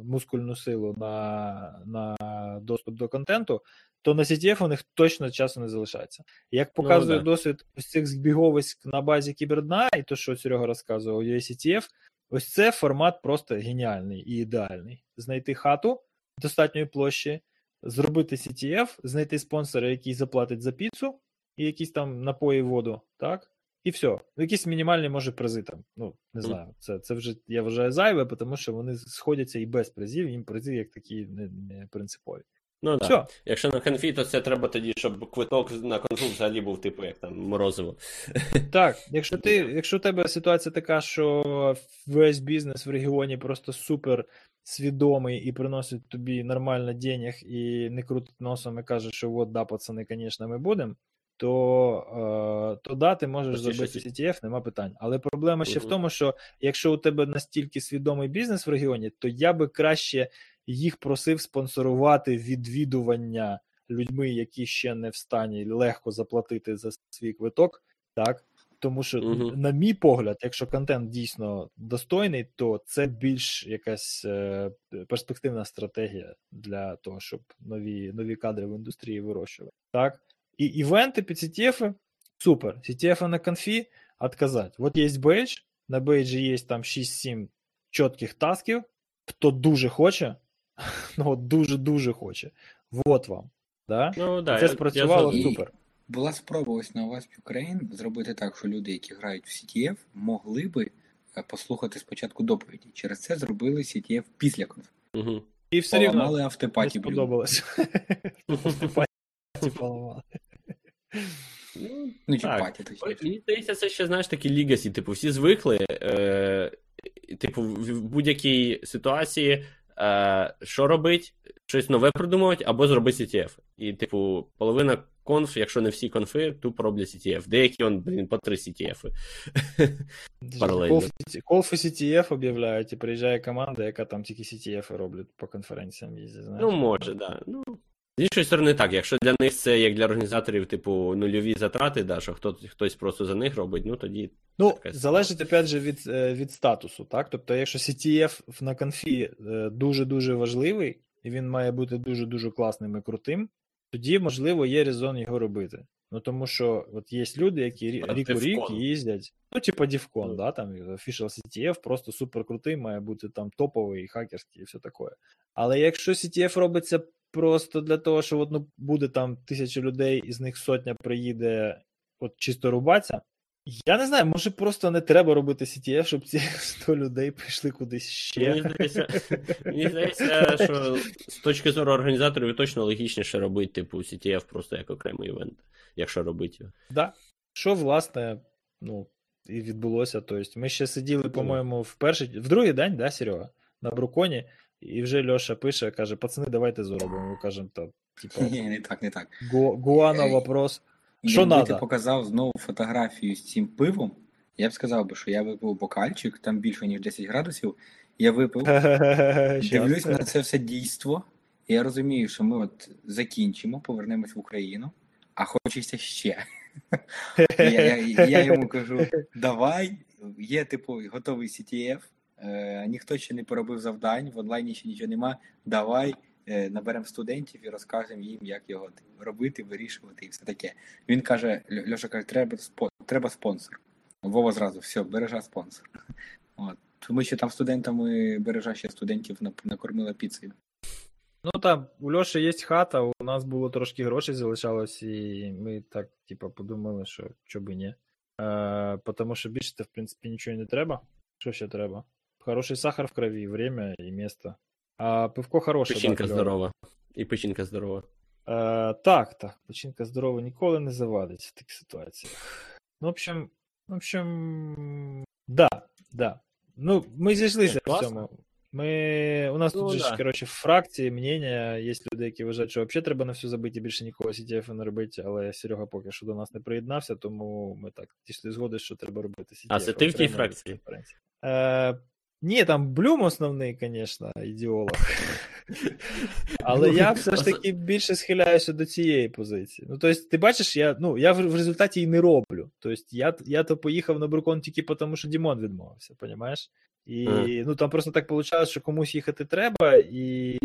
мускульну силу на, на доступ до контенту, то на CTF у них точно часу не залишається. Як показує да. досвід ось цих збіговиськ на базі кібердна, і то, що Серега розказував, USCTF, ось це формат просто геніальний і ідеальний. Знайти хату достатньої площі, зробити CTF, знайти спонсора, який заплатить за піцу, і якісь там напої, воду, так? І все. Ну, якісь мінімальні, може, призи там. Ну, не знаю. Це, це вже я вважаю зайве, тому що вони сходяться і без призів, їм призи як такі не, не принципові. Ну так. Все. Якщо на конфі, то це треба тоді, щоб квиток на конфу взагалі був, типу, як там морозиво. Так, якщо ти, якщо у тебе ситуація така, що весь бізнес в регіоні просто супер свідомий і приносить тобі нормально денег і не крутить носом і каже, що от да, пацани, звісно, ми будемо, то, е, то да, ти можеш зробити сі- CTF, нема питань. Але проблема ще в тому, що якщо у тебе настільки свідомий бізнес в регіоні, то я би краще їх просив спонсорувати відвідування людьми, які ще не в стані легко заплатити за свій квиток, так. Тому що, Мгм. на мій погляд, якщо контент дійсно достойний, то це більш якась е, перспективна стратегія для того, щоб нові, нові кадри в індустрії вирощували. Так? І івенти під CTF супер. CTF на конфі отказать. Вот є бейдж, на бейджі є там 6-7 чітких тасків. Хто дуже хоче, ну от дуже-дуже хоче. Вот вам. Да? Ну, да, це я- спрацювало я, І- супер. Була спроба ось на OWASP Ukraine зробити так, що люди, які грають в CTF, могли би е, послухати спочатку доповіді. Через це зробили CTF після конф. Угу. І все рівно Поламали не автопаті сподобалось. Автопаті поламали. Ну, Ну, чи Так. паті. Мені здається, це ще знаєш такі лігасі. Типу, всі звикли. Е, типу, в будь-якій ситуації, е, що робить, щось нове придумувати, або зробити CTF. І, типу, половина конф, якщо не всі конфи, тупо роблять CTF. Деякі он, блін, по три CTF. Паралельно. For CTF об'являють, і приїжджає команда, яка там тільки CTF роблять по конференціям їздять. знаєш. Ну, може, да. Ну, з іншої сторони, так, якщо для них це як для організаторів, типу, нульові затрати, да, що хто, хтось просто за них робить, ну тоді. Ну, така залежить опять же від, е, від статусу, так? Тобто, якщо CTF на конфі е, дуже-дуже важливий, і він має бути дуже-дуже класним і крутим, тоді, можливо, є резон його робити. Ну, тому що от є люди, які рі- рік у рік їздять, ну, типа Дівкон, Ну. да, там Official CTF просто супер крутий, має бути там топовий, хакерський і все таке. Але якщо CTF робиться просто для того, що от, ну, буде там тисяча людей, із них сотня приїде от чисто рубатися, я не знаю, може просто не треба робити CTF, щоб ці 100 людей прийшли кудись ще. Мені здається, мені здається, що з точки зору організаторів точно логічніше робити, типу, CTF просто як окремий івент, якщо робити його. Да. Що, власне, ну, і відбулося. Тобто, ми ще сиділи, по-моєму, в перший, в другий день, да, Серега, на Бруконі, і вже Льоша пише, каже: пацани, давайте зробимо. Ми кажемо, то, типу, Ні, не так, не так. Гу- Гуана вопрос. Що Якби надо? ти показав знову фотографію з цим пивом, я б сказав би, що я випив бокальчик, там більше, ніж 10 градусів. Я випив, дивлюсь на це все дійство, і я розумію, що ми от закінчимо, повернемось в Україну, а хочеться ще. я, я, я йому кажу: давай, є типу готовий CTF, е, ніхто ще не поробив завдань, в онлайні ще нічого нема. Давай е, наберемо студентів і розкажемо їм, як його робити, вирішувати і все таке. Він каже: Льоша каже, треба треба спонсор. Вова зразу, все, бережа спонсор. От. Тому що там студентами бережа ще студентів накормила піцею. Ну там, у Льоші є хата, у нас було трошки грошей залишалось, і ми так, типа, подумали, що чо би ні. Е, тому що більше в принципі, нічого не треба. Що ще треба? Хороший сахар в крові, время і місто. А пивко хороше. Печінка да, здорова. І печінка здорова. Е, так, так, печінка здорова ніколи не завадить в таких ситуаціях. Ну, в общем, в общем, да, да. Ну, ми зійшлися в цьому. Ми, у нас Ну, тут же ж, коротше, фракції, мнення, є люди, які вважають, що взагалі треба на все забити і більше нікого CTF не робити, але Серега поки що до нас не приєднався, тому ми так дійшли згоди, що треба робити CTF. А це ти в тій фракції? Е, ні, там Блюм основний, звісно, ідеолог. Але я все ж таки більше схиляюся до цієї позиції. Ну, тобто, ти бачиш, я, ну, я в, результаті і не роблю. Тобто, я, я то поїхав на Брукон тільки тому, що Дімон відмовився, понімаєш? І ну, там просто так виходить, що комусь їхати треба, і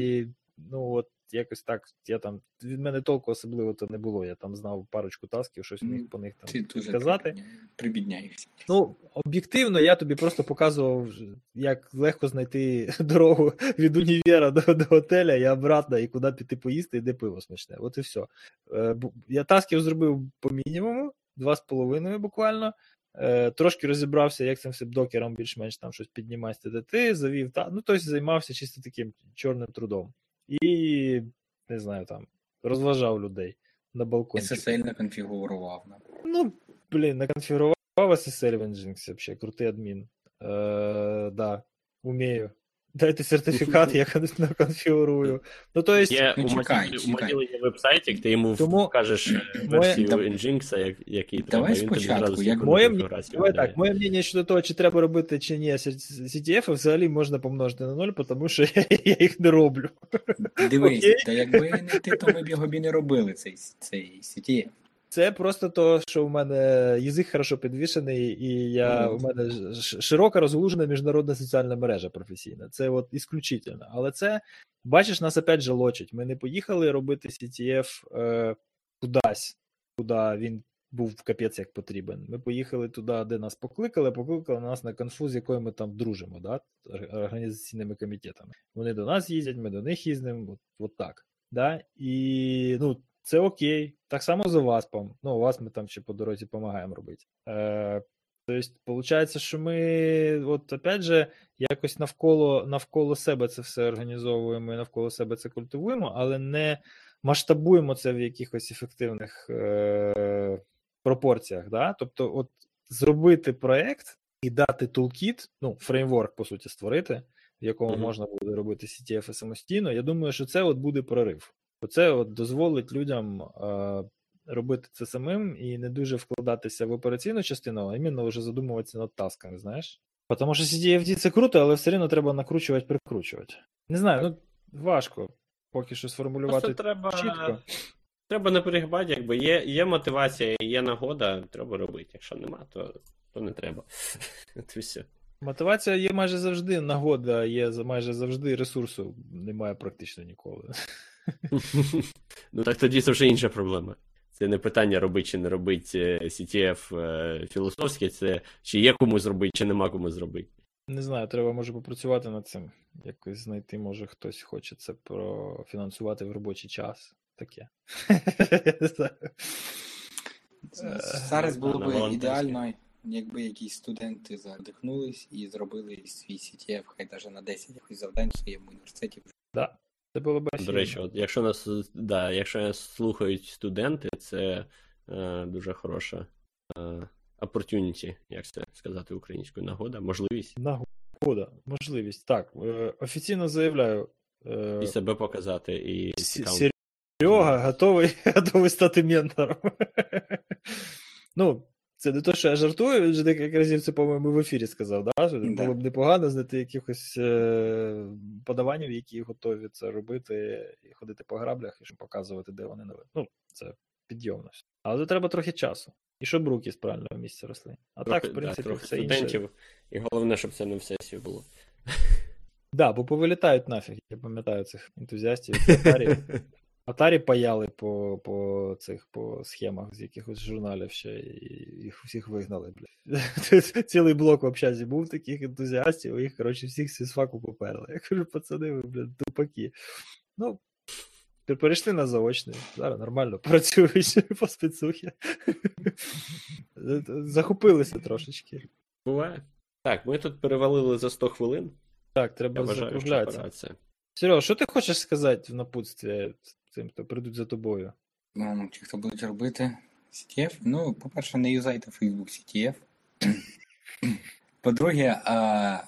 ну, от якось так, я там, від мене толку особливо то не було. Я там знав парочку тасків, щось міг по них там Ти дуже сказати. прибідняєшся. Ну, об'єктивно, я тобі просто показував, як легко знайти дорогу від універа до, до готеля і обратно, і куди піти поїсти, і де пиво смачне. От і все. Е, Я тасків зробив по мінімуму, два з половиною буквально. Е, Трошки розібрався, як цим докером більш-менш там щось піднімати ТДТ, завів та. Ну, тобто займався чисто таким чорним трудом. І не знаю, там, розважав людей на балконі. SSL не конфігурував. Ну, блін, наконфігурував SSL в Nginx вообще, крутий адмін. Е, да, умею. Дайте сертифікат, я кон- наконфігурую. Ну, то есть, Є ну, у чекай. Матілі є вебсайтик, ти йому Тому- вкажеш е, Моє- версію Nginx, як, який Давай треба, спочатку, як- Моє давай так, моє мнення щодо того, чи треба робити, чи ні CTF, взагалі можна помножити на ноль, тому що я, я їх не роблю. Дивись, Окей. та якби не ти, то ми б його б і не робили цей, цей CTF. Це просто то, що в мене язик хорошо підвішений, і я, у мене широка розгалужена міжнародна соціальна мережа професійна. Це от ісключительно. Але це, бачиш, нас опять же лочить. Ми не поїхали робити CTF е, кудись, куди він був капець як потрібен. Ми поїхали туди, де нас покликали, покликали нас на конфу, з якою ми там дружимо, да? організаційними комітетами. Вони до нас їздять, ми до них їздимо, от, от так. Да? І ну, це окей. Так само з ОВАСПом. Ну, ОВАСП ми там ще по дорозі допомагаємо робити. Е, Тобто, виходить, що ми, от опять же, якось навколо навколо себе це все організовуємо і навколо себе це культивуємо, але не масштабуємо це в якихось ефективних е- пропорціях. Да? Тобто, от зробити проект і дати тулкіт, ну, фреймворк, по суті, створити, в якому Мгм. можна буде робити CTF самостійно. Я думаю, що це от буде прорив. Оце от дозволить людям е- робити це самим і не дуже вкладатися в операційну частину, а іменно вже задумуватися над тасками, знаєш? Тому що CDFD це круто, але все одно треба накручувати, прикручувати. Не знаю, ну важко поки що сформулювати Просто треба, чітко. треба не перегибати, якби є, є мотивація, є нагода, треба робити. Якщо нема, то, то не треба. От все. Мотивація є майже завжди, нагода є майже завжди, ресурсу немає практично ніколи. Ну так тоді це вже інша проблема. Це не питання робити чи не робити CTF е, філософське, це чи є кому зробити, чи нема кому зробити. Не знаю, треба може попрацювати над цим. Якось знайти, може хтось хоче це профінансувати в робочий час. Таке. Е, Зараз було б ідеально, якби якісь студенти задихнулись і зробили свій CTF, хай навіть на 10 якось завдань в своєму університеті. Да. Це було б До речі, от, якщо нас да, якщо нас слухають студенти, це е, дуже хороша е, opportunity, як це сказати українською, нагода, можливість Нагода, можливість. Так, е, офіційно заявляю. е, і себе показати, і Серега готовий, готовий стати ментором. ну, це не те, що я жартую, він же декілька разів це, по-моєму, в ефірі сказав, да? що Да. було б непогано знайти якихось е- подаванів, які готові це робити, і ходити по граблях, і щоб показувати, де вони нові. Ну, це підйомно. Але треба трохи часу. І щоб руки з правильного місця росли. А Трохи, так, в принципі, да, трохи все студентів, інше. і головне, щоб це не в сесію було. Да, бо повилітають нафіг, я пам'ятаю цих ентузіастів. Атарі, паяли по, по цих по схемах з якихось журналів ще, і їх всіх вигнали, блядь. Цілий блок в общазі був таких ентузіастів, їх, коротше, всіх з факу поперли. Я кажу, пацани, ви, блядь, тупаки. Ну, перейшли на заочний. Зараз нормально працюють по спецухі. Захопилися трошечки. Буває. Так, ми тут перевалили за 100 хвилин. Так, треба закруглятися. Сереж, що ти хочеш сказати в напутстві тим, хто прийдуть за тобою? Ну, ті, хто будуть робити CTF, ну, по-перше, не юзайте Facebook CTF. По-друге, а,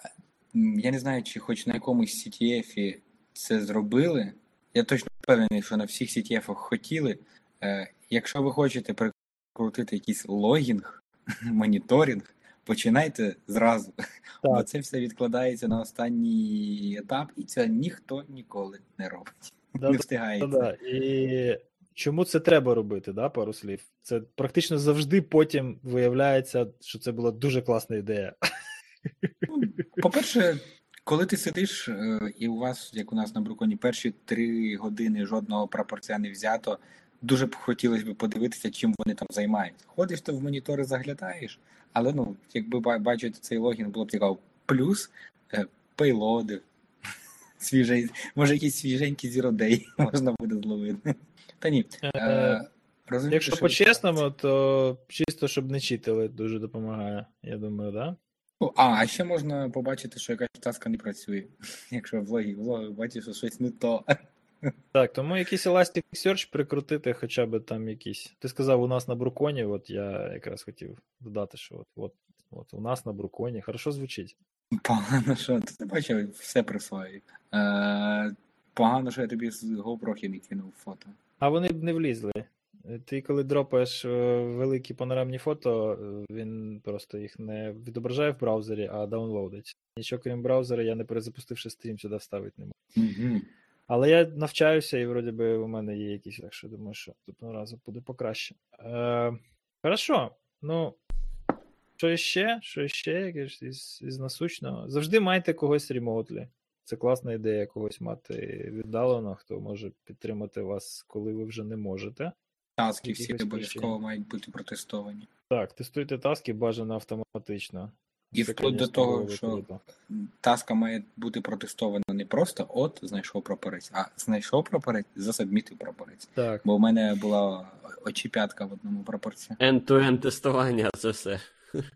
я не знаю, чи хоч на якомусь CTF це зробили. Я точно впевнений, що на всіх CTF хотіли. Е, Якщо ви хочете прикрутити якийсь логінг, моніторинг, починайте зразу. Бо це все відкладається на останній етап, і це ніхто ніколи не робить. Да, Не встигається. Да, і чому це треба робити, да, пару слів? Це практично завжди потім виявляється, що це була дуже класна ідея. Ну, По-перше, коли ти сидиш, е, і у вас, як у нас на Бруконі, перші три години жодного прапорця не взято, дуже б хотілося б подивитися, чим вони там займаються. Ходиш ти в монітори, заглядаєш, але ну, якби бачити цей логін, було б цікаво. Плюс е, пейлоди. Свіжий, може, якісь свіженькі зіродей можна буде зловити. Та ні. Е, Якщо що по-чесному, то чисто, щоб не читили, дуже допомагає, я думаю, да? Ну, А, а ще можна побачити, що якась таска не працює. Якщо в логі, в логі бачиш, що щось не то. Так, тому якийсь Elasticsearch прикрутити, хоча б там якийсь. Ти сказав, у нас на Бруконі, от я якраз хотів додати, що от, от, от у нас на Бруконі. Хорошо звучить. Погано, що ти не бачив, все присвоює. Е, погано, що я тобі з GoPro не кинув фото. А вони б не влізли. Ти коли дропаєш е, великі панорамні фото, е, він просто їх не відображає в браузері, а даунлоудить. Нічого крім браузера, я не перезапустивши стрім сюди вставити не можу. Угу. Але я навчаюся, і вроді би у мене є якісь, так що думаю, що наступного разу буде покраще. Е, хорошо. Ну, що ще? Що ще якесь із, із насущного? Завжди майте когось ремоутлі. Це класна ідея когось мати віддалено, хто може підтримати вас, коли ви вже не можете. Таски всі обов'язково мають бути протестовані. Так, тестуйте таски бажано автоматично. І вплоть до того, що. Таска має бути протестована не просто от знайшов прапорець, а знайшов прапорець, засадмітив прапорець. Так. Бо в мене була очіпятка в одному прапорці. End-to-end тестування, це все.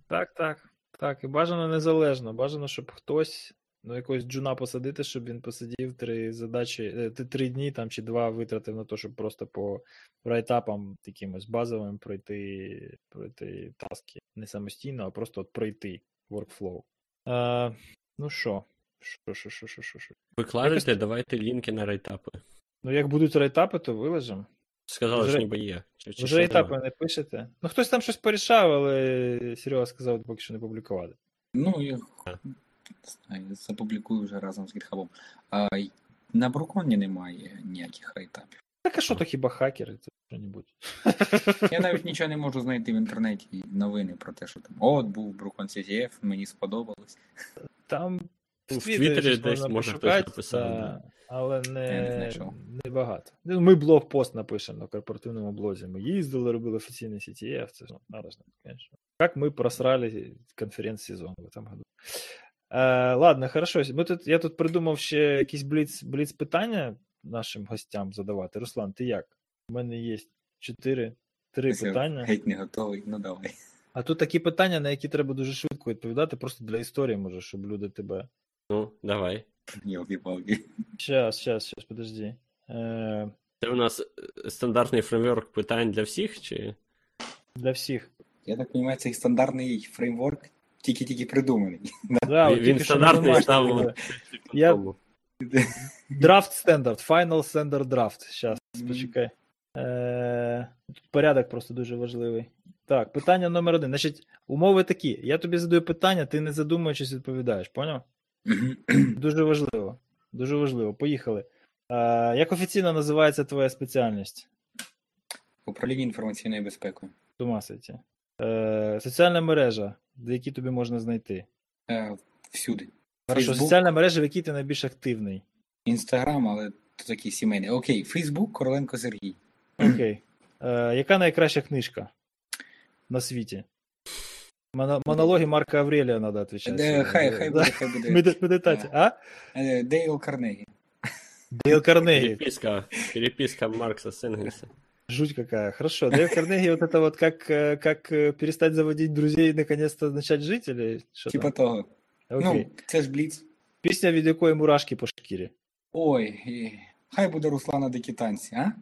Так, так. Так, і бажано незалежно. Бажано, щоб хтось ну, якогось джуна посадити, щоб він посидів три задачі, е, три дні там чи два витратив на те, щоб просто по райтапам якимось базовим пройти, пройти таски. Не самостійно, а просто от пройти workflow. Е, ну що? Що, що, що, що, що, що? Викладайте, давайте лінки на рейтапи. Ну, як будуть райтапи, то вилежимо. Сказали, Вже- що ніби є. Чи, чи Вже ще етапи не пишете. Ну, хтось там щось порішав, але Серега сказав поки що не публікувати. Ну, я запублікую вже разом з GitHub. А, на Бруконі немає ніяких рейтапів. Так а що то хіба хакери? Це що-небудь. Я навіть нічого не можу знайти в інтернеті новини про те, що там от був Брукон CTF, мені сподобалось. Там Ну, в Твіттері десь можна може хтось пошукати, написав, та, але не не, багато. Ну, Ми блог-пост напишемо на корпоративному блозі. Ми їздили, робили офіційний CTF, це ж надо ж, конечно. Как мы просрали конференц-сезон в этом году. Е, ладно, хорошо. Ми тут, я тут придумав ще якісь бліц, бліц питання нашим гостям задавати. Руслан, ти як? У мене є чотири, три Все, питання. Геть не готовий, ну давай. А тут такі питання, на які треба дуже швидко відповідати, просто для історії, може, щоб люди тебе. Ну, давай. Йолки-палки. Щас, щас, щас, подожди. Е, Це у нас е, стандартний фреймворк питань для всіх, чи. для всіх. Я так розумію, цей стандартний фреймворк тільки-тільки придуманий. Да, Він стандартний став. Я- Драфт стандарт, final standard draft. Щас, почекай. Е, порядок просто дуже важливий. Так, питання номер один. Значить, умови такі. Я тобі задаю питання, ти не задумуючись відповідаєш, поняв? Дуже важливо. Дуже важливо. Поїхали. Е, як офіційно називається твоя спеціальність? Управління інформаційною безпекою. Тумаситі. Е, соціальна мережа, де які тобі можна знайти. Е, всюди. Хорошо, Фейсбук, соціальна мережа, в якій ти найбільш активний. Інстаграм, але то такий сімейний. Окей, Фейсбук, Короленко Сергій. Окей. Е, яка найкраща книжка на світі? Моно- Монологи Марка Аврелія треба відповідати. Е, Хай, хай буде, хай буде. Меди- Медитація. А? Е, Дейл Карнегі. Дейл Карнегі. Переписка, переписка Маркса с Энгельса. Жуть какая. Хорошо. Дейл Карнегі, вот это вот как, э, как э, перестать заводить друзей и наконец-то начать жить, или что Типа того. Окей. Ну, це ж Бліц. Пісня, від якої мурашки по шкірі. Ой, хай буде Руслана Дикі танці, а?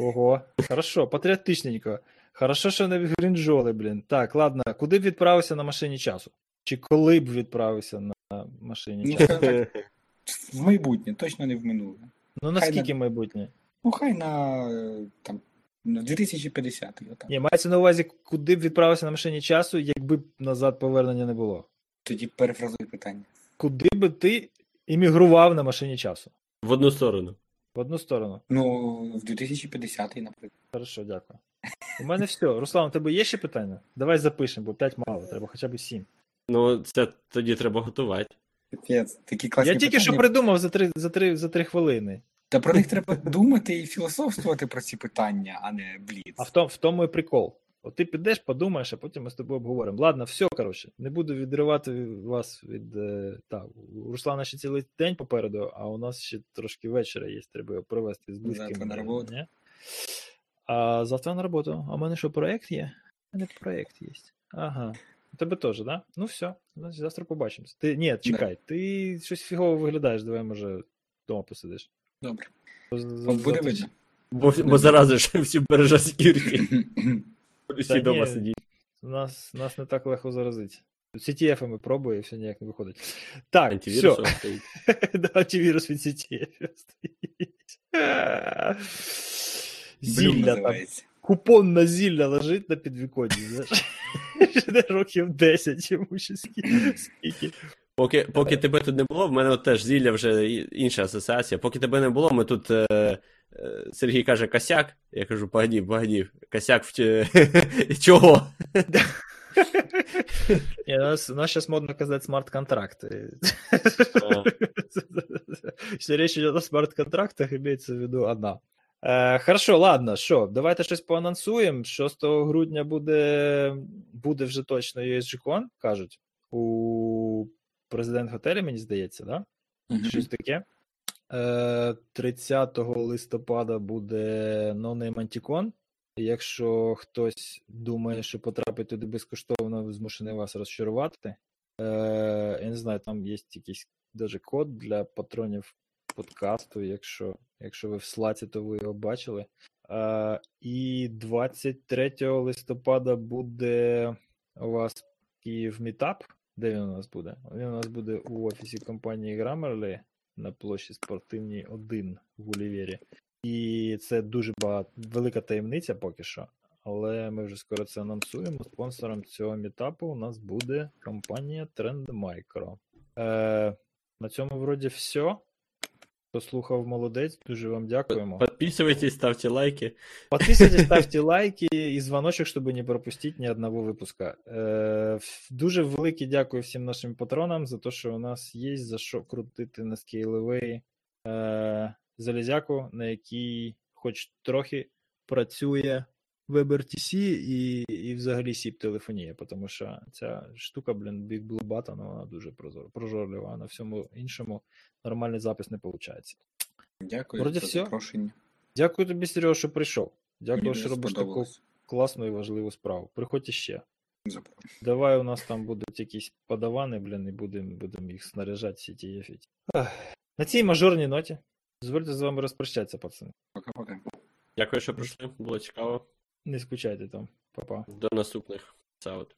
Ого. Хорошо, патріотичненько. Хорошо, що не грінжоли, блін. Так, ладно. Куди б відправився на машині часу? Чи коли б відправився на машині Ну, часу? так, в майбутнє, точно не в минуле. Ну наскільки майбутнє? Ну, хай на там, на 2050 отак. Ні, мається на увазі, куди б відправився на машині часу, якби назад повернення не було. Тоді перефразуй питання. Куди би ти іммігрував на машині часу? В одну сторону. В одну сторону. Ну, в 2050-й, наприклад. Хорошо, дякую. У мене все. Руслан, у тебе є ще питання? Давай запишемо, бо 5 мало, треба хоча б 7. Ну, це тоді треба готувати. Капець, такі класні Я тільки питання. що придумав за 3, за 3, за 3 хвилини. Та про них треба думати і філософствувати про ці питання, а не бліц. А в тому, в тому і прикол. От ти підеш, подумаєш, а потім ми з тобою обговоримо. Ладно, все, коротше, не буду відривати вас від. е, Та, у Руслана ще цілий день попереду, а у нас ще трошки вечора є, треба його провести з близькими. Завтра на роботу. А завтра на роботу. А в мене що, проєкт є? У мене проєкт є. Ага. У тебе теж, так? Да? Ну все, значить завтра побачимося. Ти, ні, чекай, ти щось фігово виглядаєш, давай, може, вдома посидиш. Добре. Буде видно. Бо, бо заразиш всі бережа секюріті. Ні. вдома сидіть. Нас, нас не так легко заразити. CTF ми пробую, і все ніяк не виходить. Так, Антивірус все. стоїть. да, антивірус від CTF стоїть. Зілля там. Купон на зілля лежить на підвіконні, знаєш. Ще років 10 йому ще скільки. Поки, поки тебе тут не було, в мене от теж зілля вже інша асоціація. Поки тебе не було, ми тут. Е, Сергій каже косяк. Я кажу, погоді, погоді. Косяк в чого? У нас, зараз модно казати смарт-контракти. Если речь идет о смарт-контрактах, имеется в виду одна. Е, хорошо, ладно, що, давайте щось поанонсуємо. 6 грудня буде, буде вже точно USGCon, кажуть, у президент готелі, мені здається, да? Щось таке. Е, 30 листопада буде Name Anticon. Якщо хтось думає, що потрапить туди безкоштовно, змушений вас розчарувати. Е, я не знаю, там є якийсь даже код для патронів подкасту. Якщо, якщо ви в слаці, то ви його бачили. Е, і 23 листопада буде у вас Київ Мітап. Де він у нас буде? Він у нас буде у офісі компанії Grammarly на площі Спортивній 1 в Олівєрі. І це дуже багато велика таємниця поки що. Але ми вже скоро це анонсуємо. Спонсором цього мітапу у нас буде компанія Trend Micro. Е, на цьому вроді все. Хто слухав молодець, дуже вам дякуємо. Подписывайтесь, ставьте лайки. Подписывайтесь, ставьте лайки і дзвоночок, щоб не пропустити ні одного випуска. Е, дуже велике дякую всім нашим патронам за те, що у нас є за що крутити на скейловий е, залізяку, на якій хоч трохи працює WebRTC і, і взагалі сіп телефонія, тому що ця штука, блін, Big Blue Button, вона дуже прозор, прожорлива, а на всьому іншому нормальний запис не виходить. Дякую Вроді за всьо. запрошення. Дякую тобі, Серега, що прийшов. Дякую, Мені що робиш таку класну і важливу справу. Приходь іще. Запрошую. Давай у нас там будуть якісь подавани, блін, і будемо будем їх снаряжати всі ті ефіті. На цій мажорній ноті. Дозвольте з вами розпрощатися, пацани. Пока-пока. Дякую, що прийшли. Було цікаво. Не скучайте там, Па-па. До наступних. Саут.